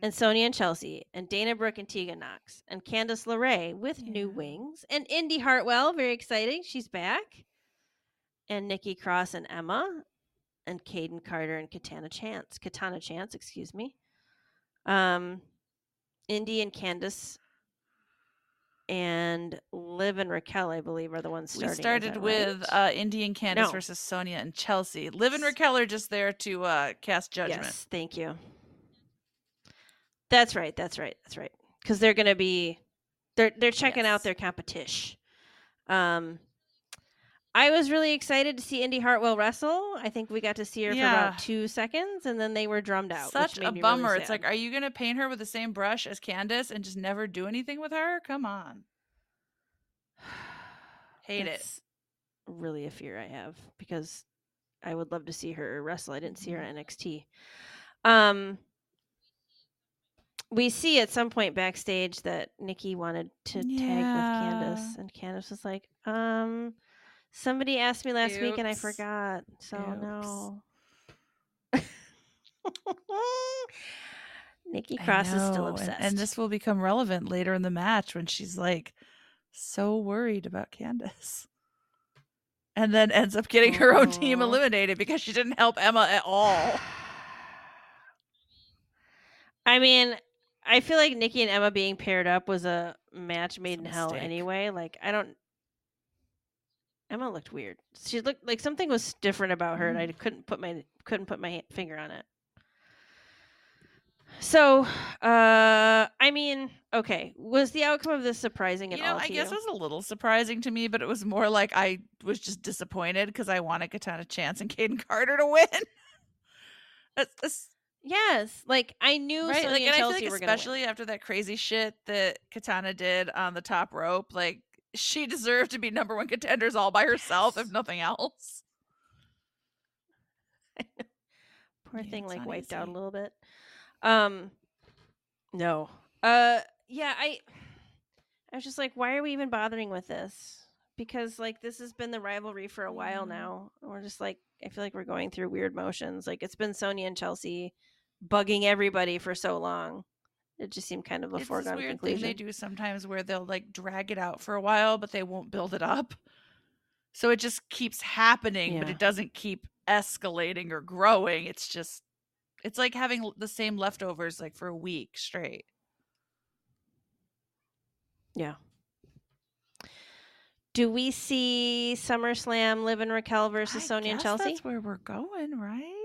and mm-hmm. Sonya and Chelsea, and Dana Brooke and Tegan Knox, and Candice LeRae with new wings, and Indy Hartwell, very exciting, she's back, and Nikki Cross and Emma, and Kayden Carter and Katana Chance, Katana Chance, excuse me. Um, Indy and Candice and Liv and Raquel, I believe, are the ones starting. we started with right? uh, Indian Candice No. versus Sonya and Chelsea. Liv and Raquel are just there to uh, cast judgment. Yes, thank you. That's right. That's right. That's right. Because they're going to be, they're they're checking Yes. out their competition. Um, I was really excited to see Indy Hartwell wrestle. I think we got to see her for about two seconds, and then they were drummed out. Such a me really bummer. it's like, are you going to paint her with the same brush as Candice and just never do anything with her? Come on. Hate it. Really, a fear I have because I would love to see her wrestle. I didn't see her Mhm. at NXT. Um, we see at some point backstage that Nikki wanted to tag with Candice, and Candice was like, "Um, somebody asked me last week and I forgot, so Oops. no." Nikki Cross is still know, and- obsessed. And, this will become relevant later in the match when she's like so worried about Candice. And then ends up getting her own team eliminated because she didn't help Emma at all. I mean, I feel like Nikki and Emma being paired up was a match made in hell anyway. Like, I don't. Emma looked weird. She looked like something was different about her, and I Mm. couldn't put my couldn't put my finger on it. So, uh, I mean, okay, was the outcome of this surprising at You know, all I guess you? it was a little surprising to me, but it was more like I was just disappointed because I wanted Katana Chance and Kayden Carter to win. It's- it's- Yes, like I knew right? Like, and I feel like were going to especially after that crazy shit that Katana did on the top rope, like she deserved to be number one contenders all by herself, Yes. if nothing else. poor Yeah, thing like wiped out a little bit um no uh yeah i i was just like why are we even bothering with this because like this has been the rivalry for a while Yeah. now and we're just like i feel like we're going through weird motions like it's been sonya and chelsea bugging everybody for so long it just seemed kind of a it's this foregone weird conclusion thing they do sometimes where they'll like drag it out for a while, but they won't build it up. So it just keeps happening, but it doesn't keep escalating or growing. It's just it's like having the same leftovers like for a week straight. yeah do we see SummerSlam Liv and Raquel versus I Sonya and Chelsea? That's where we're going, right?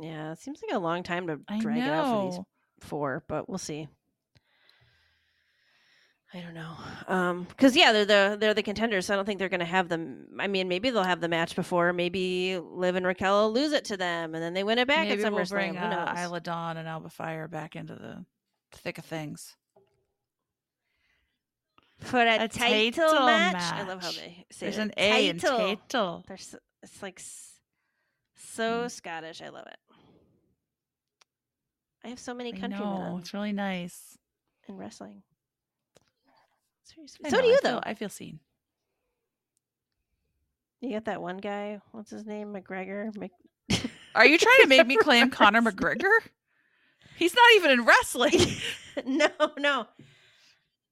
Yeah, it seems like a long time to I drag it out for these four, but we'll see. I don't know. Um, because yeah, they're the they're the contenders. So I don't think they're gonna have them. I mean, maybe they'll have the match before. Maybe Liv and Raquel will lose it to them, and then they win it back Maybe at we'll SummerSlam. bring Who uh, Isla Dawn and Alba Fire back into the thick of things. For a, A title, title match. I love how they say There's it. an A in title. title. It's like so Mm. Scottish. I love it. I have so many I countrymen know, it's really nice. in wrestling. I So know, do you I feel- though. I feel seen. You got that one guy. What's his name? McGregor. Mc... Are you trying to make me claim Conor McGregor? He's not even in wrestling. no, no.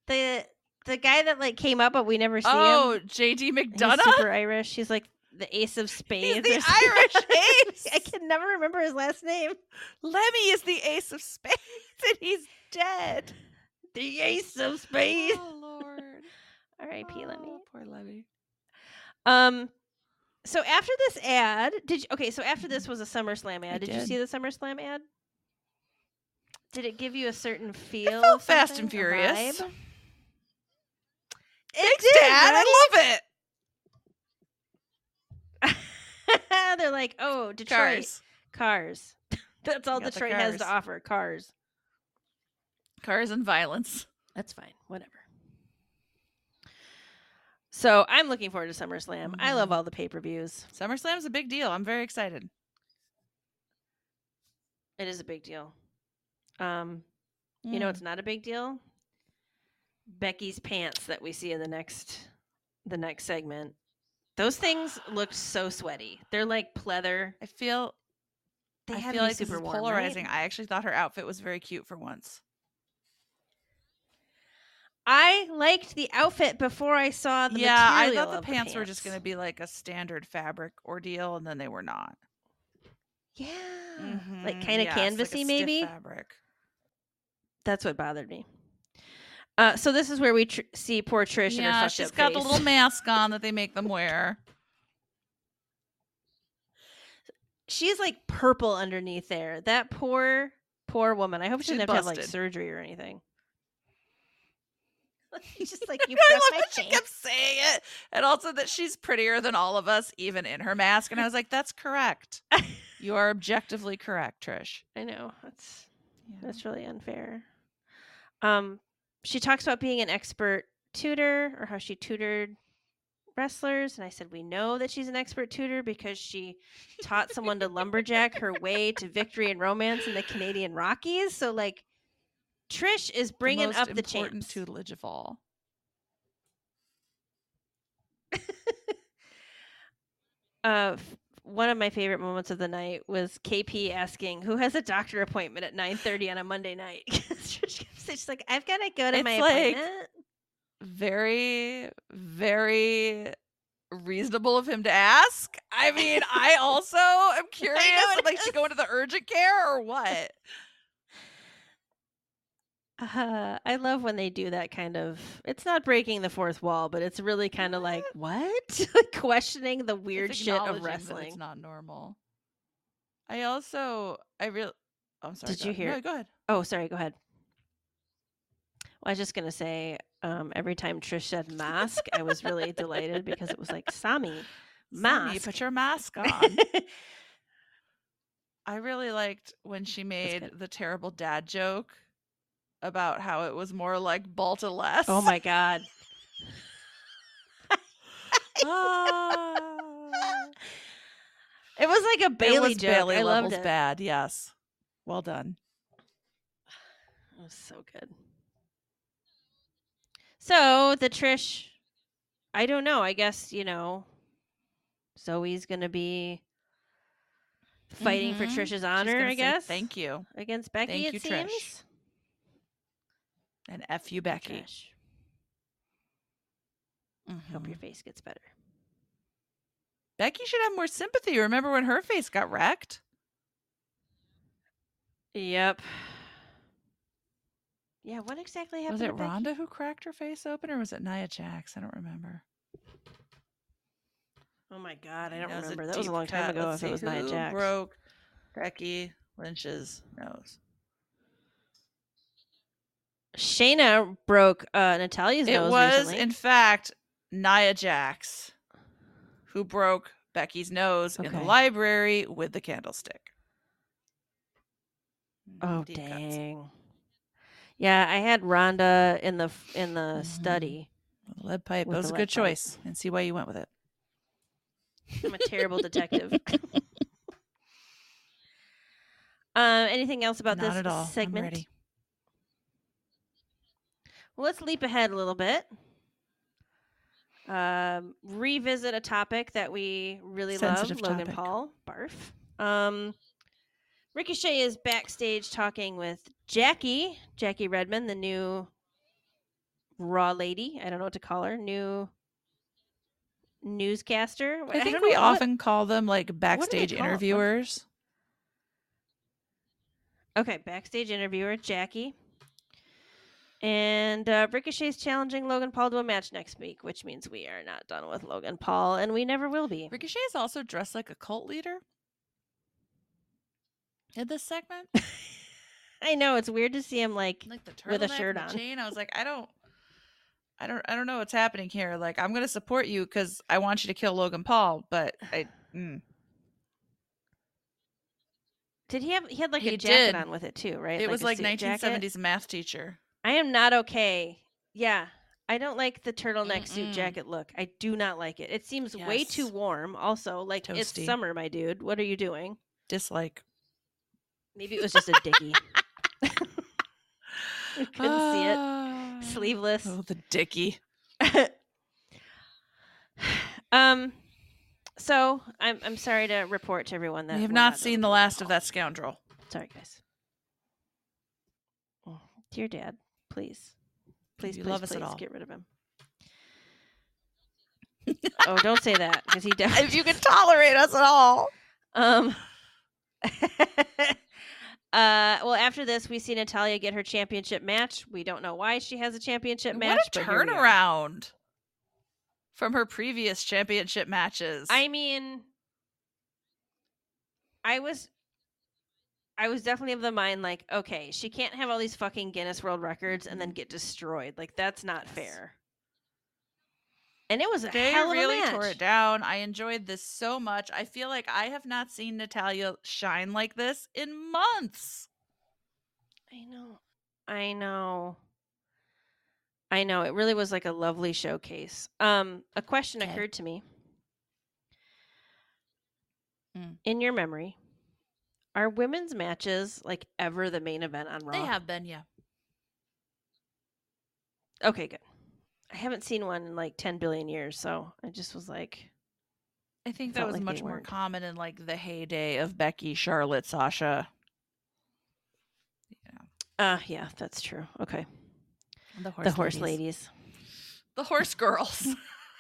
The the guy that like came up, but we never see him. oh. JD He's McDonagh. super Irish. He's like the ace of spades. He's the. Irish ace. I can never remember his last name. Lemmy is the ace of spades, and he's dead. The ace of spades. Oh Lord. R.I.P. Lemmy. Oh, Poor Lemmy. Um. So after this ad, did you, okay? So after this was a SummerSlam ad. I Did, you see the SummerSlam ad? Did it give you a certain feel? It felt Fast and Furious. It Thanks, did, Dad. right? I love it. They're like, oh, Detroit Cars. cars. That's all Detroit has to offer. Cars. Cars and violence. That's fine. Whatever. So I'm looking forward to SummerSlam. I love Mhm. all the pay per views. SummerSlam's a big deal. I'm very excited. It is a big deal. Um, you know, Mm. it's not a big deal. Becky's pants that we see in the next, the next segment. Those things looked so sweaty. They're like pleather. I feel They I feel like this super is warm, right? polarizing. I actually thought her outfit was very cute for once. I liked the outfit before I saw the yeah, I thought the pants, were just going to be like a standard fabric ordeal, and then they were not. Yeah, like Mhm, kind of yes, like a canvassy, stiff maybe. fabric. That's what bothered me. Uh, so this is where we tr- see poor Trish. Yeah, fucked she's got the little mask on that they make them wear. She's like purple underneath there. That poor, poor woman. I hope she She's didn't have have like surgery or anything. She's just like you I love that she kept saying it, and also that she's prettier than all of us, even in her mask. And I was like, "That's correct. You are objectively correct, Trish." I know that's Yeah. that's really unfair. Um, she talks about being an expert tutor or how she tutored wrestlers, and I said we know that she's an expert tutor because she taught someone to lumberjack her way to victory and romance in the Canadian Rockies. So like, Trish is bringing most up the important tutelage of all. uh, one of my favorite moments of the night was KP asking who has a doctor appointment at 9:30 on a Monday night. She's like, I've got to go to It's my like- appointment. Very, very reasonable of him to ask. I mean, I also am curious. I'm like, she is. going to the urgent care or what? Uh, I love when they do that kind of. It's not breaking the fourth wall, but it's really kind of like what, questioning the weird shit of wrestling. It's not normal. I also, I real. I'm sorry. Did you ahead. hear- No, go ahead. Oh, sorry. Go ahead. Well, I was just gonna say, um, every time Trish said mask, I was really delighted because it was like Sami Sammy, mask. put your mask on. I really liked when she made the terrible dad joke about how it was more like Balta less. oh my god. Ah. It was like a Bayley joke. Bayley I loved levels it. bad. Yes, well done. It was so good. So the Trish, I don't know. I guess you know, Zoey's gonna be fighting for Mhm. Trish's honor. I guess Thank you against Becky. Thank it you, Trish. Seems. and f you, Becky. Trish, hope your mm-hmm. face gets better. Becky should have more sympathy. Remember when her face got wrecked? Yep. Yeah. What exactly happened? Was it to Becky? Ronda who cracked her face open, or was it Nia Jax? I don't remember. Oh my god, I don't That was remember. That was a long time cut. ago. Let's if it see, was Nia Jax. broke Becky Lynch's nose? Shayna broke uh, Natalya's It nose It was, recently. in fact, Nia Jax who broke Becky's nose in the library with the candlestick. Oh Deep cuts. dang. Yeah, I had Ronda in the in the Mhm. study. Lead pipe. That was a good pipe. choice, and see why you went with it. I'm a terrible detective. uh, anything else about Not this at all. I'm segment? Let's leap ahead a little bit. Um, revisit a topic that we really Sensitive love, Logan topic. Paul. Barf. Um, Ricochet is backstage talking with Jackie, Jackie Redmond, the new Raw lady. I don't know what to call her. New newscaster. I think we what- often call them like backstage call 'em? What- interviewers. Okay, backstage interviewer Jackie. And uh, Ricochet's challenging Logan Paul to a match next week, which means we are not done with Logan Paul, and we never will be. Ricochet is also dressed like a cult leader in this segment. I know it's weird to see him like like the With a shirt on. chain. I was like, I don't, I don't, I don't know what's happening here. Like, I'm gonna support you because I want you to kill Logan Paul, but I, mm. Did he have he had like a jacket did. on with it too, right? it was like suit jacket? 1970s math teacher. I am not okay. Yeah. I don't like the turtleneck suit Mm-mm. jacket look. I do not like it. It seems way too warm. Also, like it's summer, my dude. What are you doing? Dislike. Maybe it was just a dicky. Couldn't see it. Ah. Sleeveless. Oh, the dicky. um so I'm I'm sorry to report to everyone that We have not seen the last of that scoundrel. Sorry, guys. Oh, Dear Dad, please, please, you please, love us please at all. get rid of him. oh, don't say that because he definitely. if you can tolerate us at all. Um. uh. Well, after this, we see Natalya get her championship match. We don't know why she has a championship match. what a but here we are. turnaround from her previous championship matches. I mean, I was, I was definitely of the mind like, okay, she can't have all these fucking Guinness World Records and then get destroyed. Like that's not Yes. fair. And it was a they hell of really a match. tore it down. I enjoyed this so much. I feel like I have not seen Natalya shine like this in months. I know. I know. I know. It really was like a lovely showcase. Um, a question Okay. occurred to me. Mm. In your memory, are women's matches like ever the main event on Raw? They have been, yeah. Okay, good. I haven't seen one in like 10 billion years, so I just was like, I think that was like much more weren't. common in like the heyday of Becky, Charlotte, Sasha. Yeah, ah, yeah, that's true. Okay. the horse, the horse ladies. ladies. the horse girls.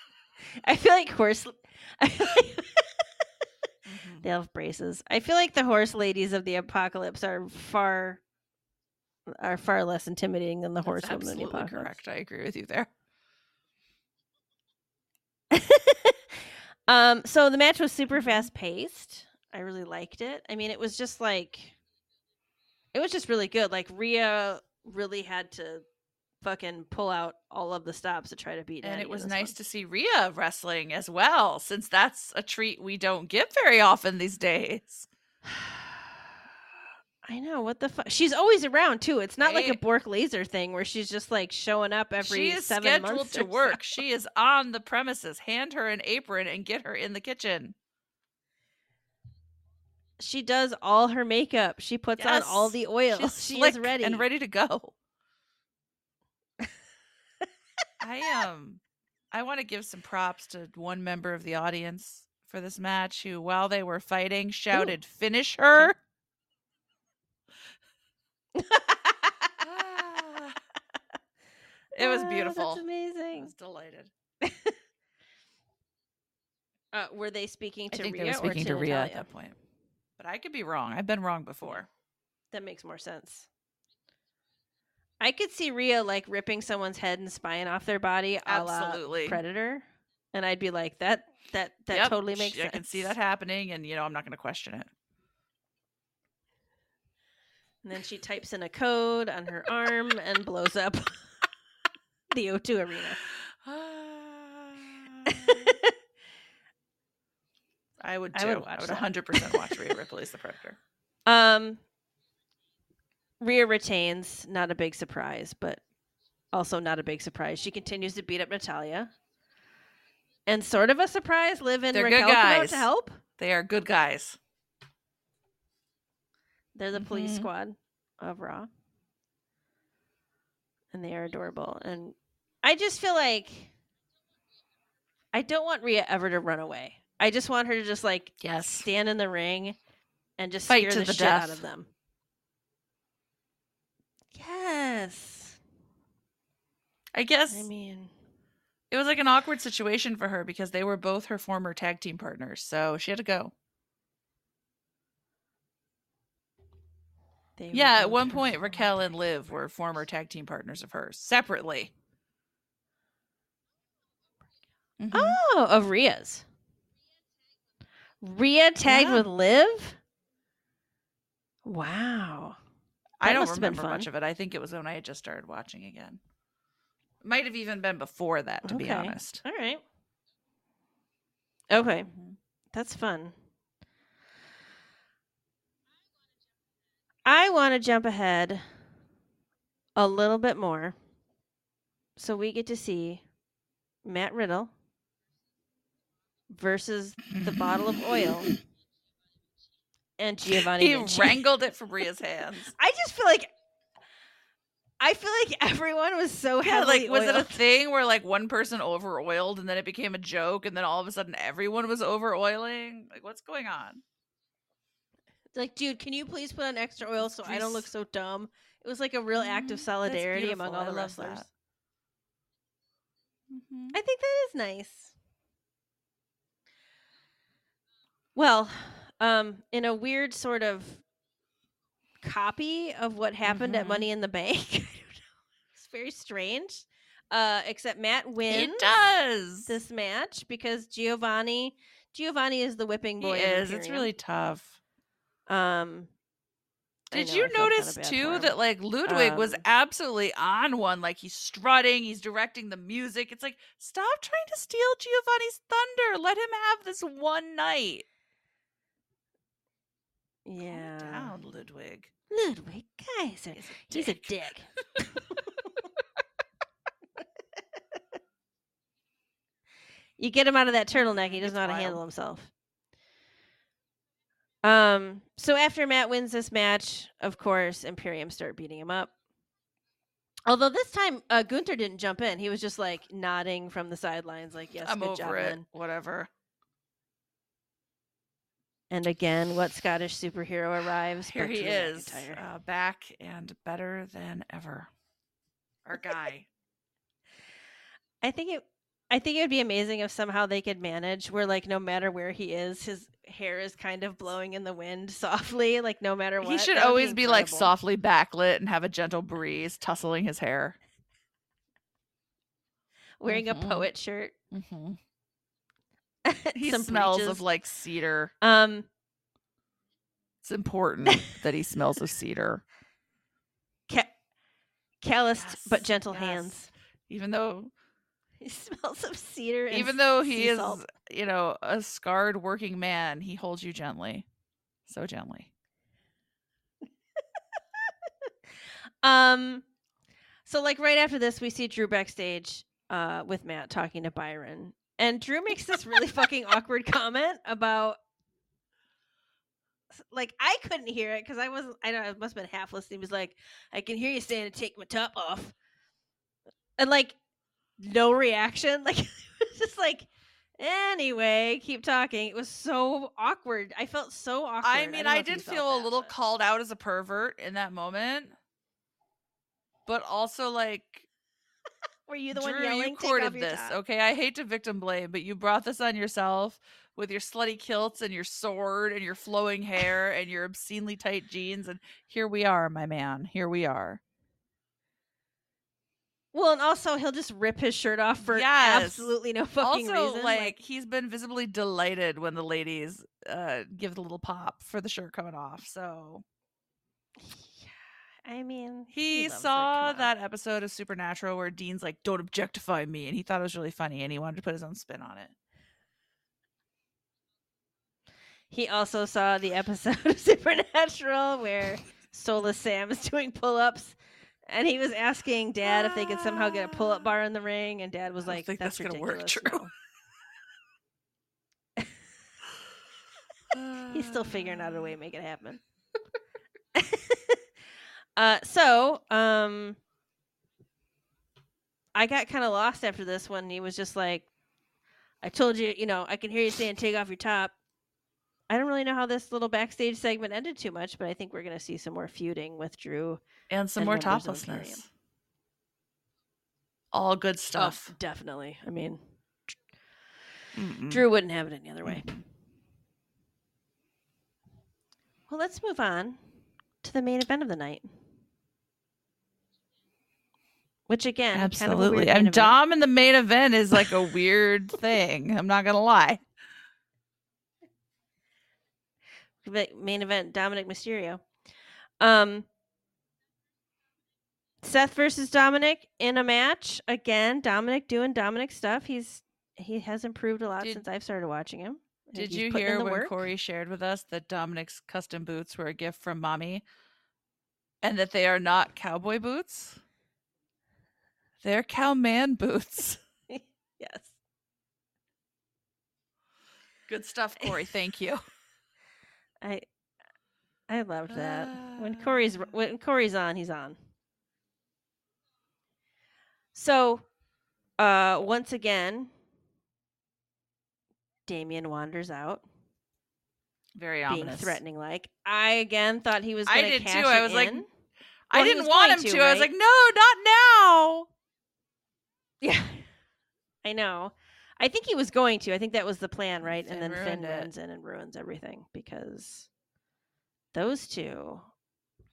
I feel like horse. I feel like. They have braces. I feel like the horse ladies of the apocalypse are far are far less intimidating than the That's of the absolutely apocalypse. correct. I agree with you there. um, so the match was super fast paced. I really liked it. I mean, it was just like it was just really good. Like Rhea really had to fucking pull out all of the stops to try to beat. It. And Natty it was nice one. to see Rhea wrestling as well, since that's a treat we don't get very often these days. I know what the fuck. She's always around too. It's not like a Brock Lesnar thing where she's just like showing up every she is seven scheduled months to or so. work. She is on the premises. Hand her an apron and get her in the kitchen. She does all her makeup. She puts on all the oil. She's she is ready. and ready to go. I um I want to give some props to one member of the audience for this match who while they were fighting shouted finish her. Ah. it was Ah, beautiful. That's I amazing. was delighted. Uh, were they speaking I to think Rhea they were speaking to, to, Rhea at that point. But I could be wrong. I've been wrong before. That makes more sense. I could see Rhea like ripping someone's head and spine off their body, a la Absolutely. Predator, and I'd be like, that that that Yep, totally makes sh- sense. I can see that happening, and you know I'm not going to question it. And then she types in a code on her arm and blows up the O2 arena. I would I too. would I would 100% watch Rhea Ripley's The Predator. Um, Rhea retains, not a big surprise, but also not a big surprise. She continues to beat up Natalya. And sort of a surprise, Liv and They're good Raquel come out guys. to help. They are good guys. They're the police Mhm. squad of Raw. And they are adorable. And I just feel like I don't want Rhea ever to run away. I just want her to just like Yes. stand in the ring and just Fight scare to the, the shit out of them. Yes. I guess I mean, it was like an awkward situation for her because they were both her former tag team partners, so she had to go. they Yeah, at one point Raquel and tag Liv team were former tag team partners of hers separately. Mhm. Oh, of Rhea's. Rhea tagged Yeah. with Liv? Wow. I don't remember much of it. I think it was when I had just started watching again. Might have even been before that, to be honest. All right. Okay, Mhm. that's fun. I want to jump ahead a little bit more so we get to see Matt Riddle versus the bottle of oil and Giovanni He Vinci. wrangled it from Rhea's hands. I just feel like I feel like everyone was so Yeah, heavily like was it a thing where like one person over oiled and then it became a joke and then all of a sudden everyone was over oiling? Like what's going on? like, dude, can you please put on extra oil so I don't look so dumb? It was like a real act of solidarity among all the wrestlers. Mhm. I think that is nice. Well, um, in a weird sort of copy of what happened at Mhm. Money in the Bank, I don't know. It's very strange. Uh, except Matt wins It does. this match because Giovanni Giovanni is the whipping boy. of is. It's really tough. Um, Did know, you I felt kinda notice too that like Ludwig was Um, absolutely on one? Like he's strutting, he's directing the music. It's like stop trying to steal Giovanni's thunder. Let him have this one night. Calm Yeah, down, Ludwig. Ludwig Kaiser. He's a He's a dick. dick. you get him out of that turtleneck, he doesn't it's know how to wild. handle himself. Um, so after Matt wins this match, of course, Imperium start beating him up. Although this time uh, Gunther didn't jump in; he was just like nodding from the sidelines, like "Yes, I'm good over job, it. Lynn." Whatever. And again, what Scottish superhero arrives? Here he is, uh, back and better than ever. Our guy. I think it. I think it would be amazing if somehow they could manage where, like, no matter where he is, his hair is kind of blowing in the wind softly, like no matter what. he should always be, like softly backlit and have a gentle breeze tussling his hair. wearing Mhm. a poet shirt. Mm-hmm. He some smells breeches. of like cedar. um. It's important that he smells of cedar, Ca- calloused but gentle yes. hands. even though He smells of cedar. And even though he sea is, salt. you know, a scarred working man, he holds you gently, so gently. Um, so like right after this, we see Drew backstage uh with Matt talking to Byron, and Drew makes this really fucking awkward comment about like I couldn't hear it because I wasn't. I don't. know, I must have been half listening. He was like, "I can hear you saying to take my top off," and like no reaction. Like it was just like. Anyway, keep talking. It was so awkward. I felt so awkward. I mean, know I did feel a little but- called out as a pervert in that moment, but also like Were you the Drew, one yelling? you courted this. top"? Okay, I hate to victim blame, but you brought this on yourself with your slutty kilts and your sword and your flowing hair and your obscenely tight jeans, and here we are, my man. Here we are. Well, and also he'll just rip his shirt off for Yes. absolutely no fucking also, reason. like, he's been visibly delighted when the ladies uh give the little pop for the shirt coming off. So I mean, he it, saw that episode of Supernatural where Dean's like, "Don't objectify me," and he thought it was really funny, and he wanted to put his own spin on it. He also saw the episode of Supernatural where Soulless Sam is doing pull-ups, and he was asking Dad if they could somehow get a pull-up bar in the ring, and Dad was like, "That's, that's gonna work, True. no." He's still figuring out a way to make it happen. Uh, so, um, I got kind of lost after this one. he was just like, I told you, you know, I can hear you saying take off your top. I don't really know how this little backstage segment ended too much, but I think we're going to see some more feuding with Drew. and some and more members of Imperium. toplessness. All good Oh, stuff. definitely. I mean, Mm-mm. Drew wouldn't have it any other way. Well, let's move on to the main event of the night. Which again, kind of Absolutely. weird main and. Dom in the main event is like a weird thing. I'm not gonna lie. main event Dominic Mysterio. Um Seth versus Dominic in a match again. Dominic doing Dominic stuff. He's he has improved a lot Did- since I've started watching him. Did you hear when work. Corey shared with us that Dominic's custom boots were a gift from mommy and that they are not cowboy boots? They're cowman boots. Yes. Good stuff, Corey. Thank you. I I loved that. When Ah. Corey's when Corey's on, he's on. So, uh once again, Damian wanders out, Very being ominous. threatening like. I again thought he was I going to did cash too. I it was like, in. I Well, he didn't was want him to, to. I was like, no, not now. Yeah. I know. I think he was going to. I think that was the plan, right? Finn and then Finn it. runs in and ruins everything because those two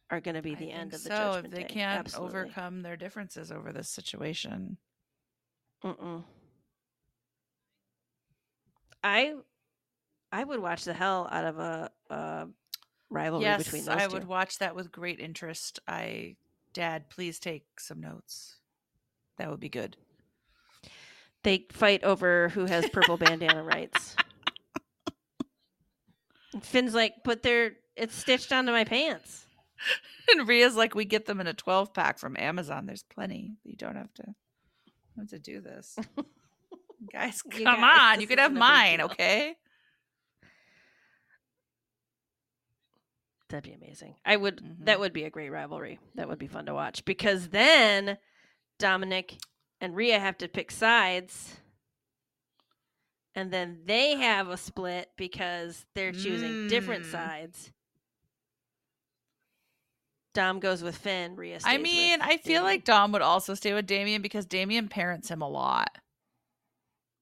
are going to be I the end think of the so. judgment If they Day. can't Absolutely. overcome their differences over this situation. Mm-mm. I I would watch the hell out of a, a rivalry yes, between those I two. would watch that with great interest. I, Dad, please take some notes. That would be good. They fight over who has purple bandana rights. And Finn's like, but they're it's stitched onto my pants. And Rhea's like, we get them in a 12 pack from Amazon. There's plenty. You don't have to, have to do this. Guys, come guys, on. You could have isn't a big mine, okay? That'd be amazing. I would Mhm. that would be a great rivalry. That would be fun to watch because then Dominic and Rhea have to pick sides. And then they have a split because they're choosing different Mm. sides. Dom goes with Finn, Rhea stays I mean, I feel Damian. like Dom would also stay with Damian because Damian parents him a lot.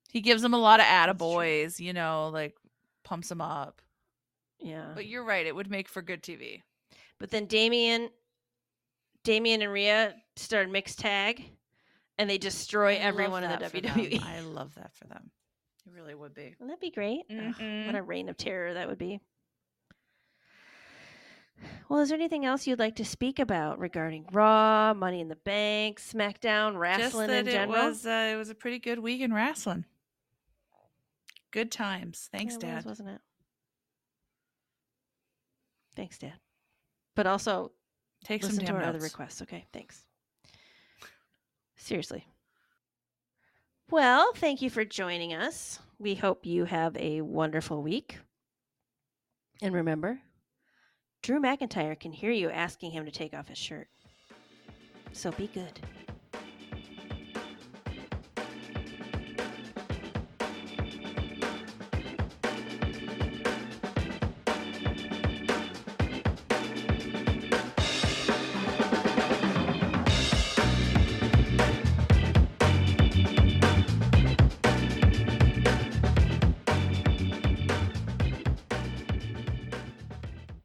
He gives him a lot of attaboys, you know, like pumps him up. Yeah. But you're right, it would make for good TV. But then Damian Damian and Rhea start mixed tag and they destroy I everyone in the them. WWE. I love that for them. It really would be. Wouldn't that be great? Ugh, what Mhm. a reign of terror that would be. Well, is there anything else you'd like to speak about regarding Raw, Money in the Bank, SmackDown, wrestling in it general? was uh, it was a pretty good week in wrestling. Good times. Thanks, Yeah, it was, Dad. wasn't it? Thanks, Dad. But also Take some to our other requests. Okay, thanks. Seriously. Well, thank you for joining us. We hope you have a wonderful week. And remember, Drew McIntyre can hear you asking him to take off his shirt. So be good.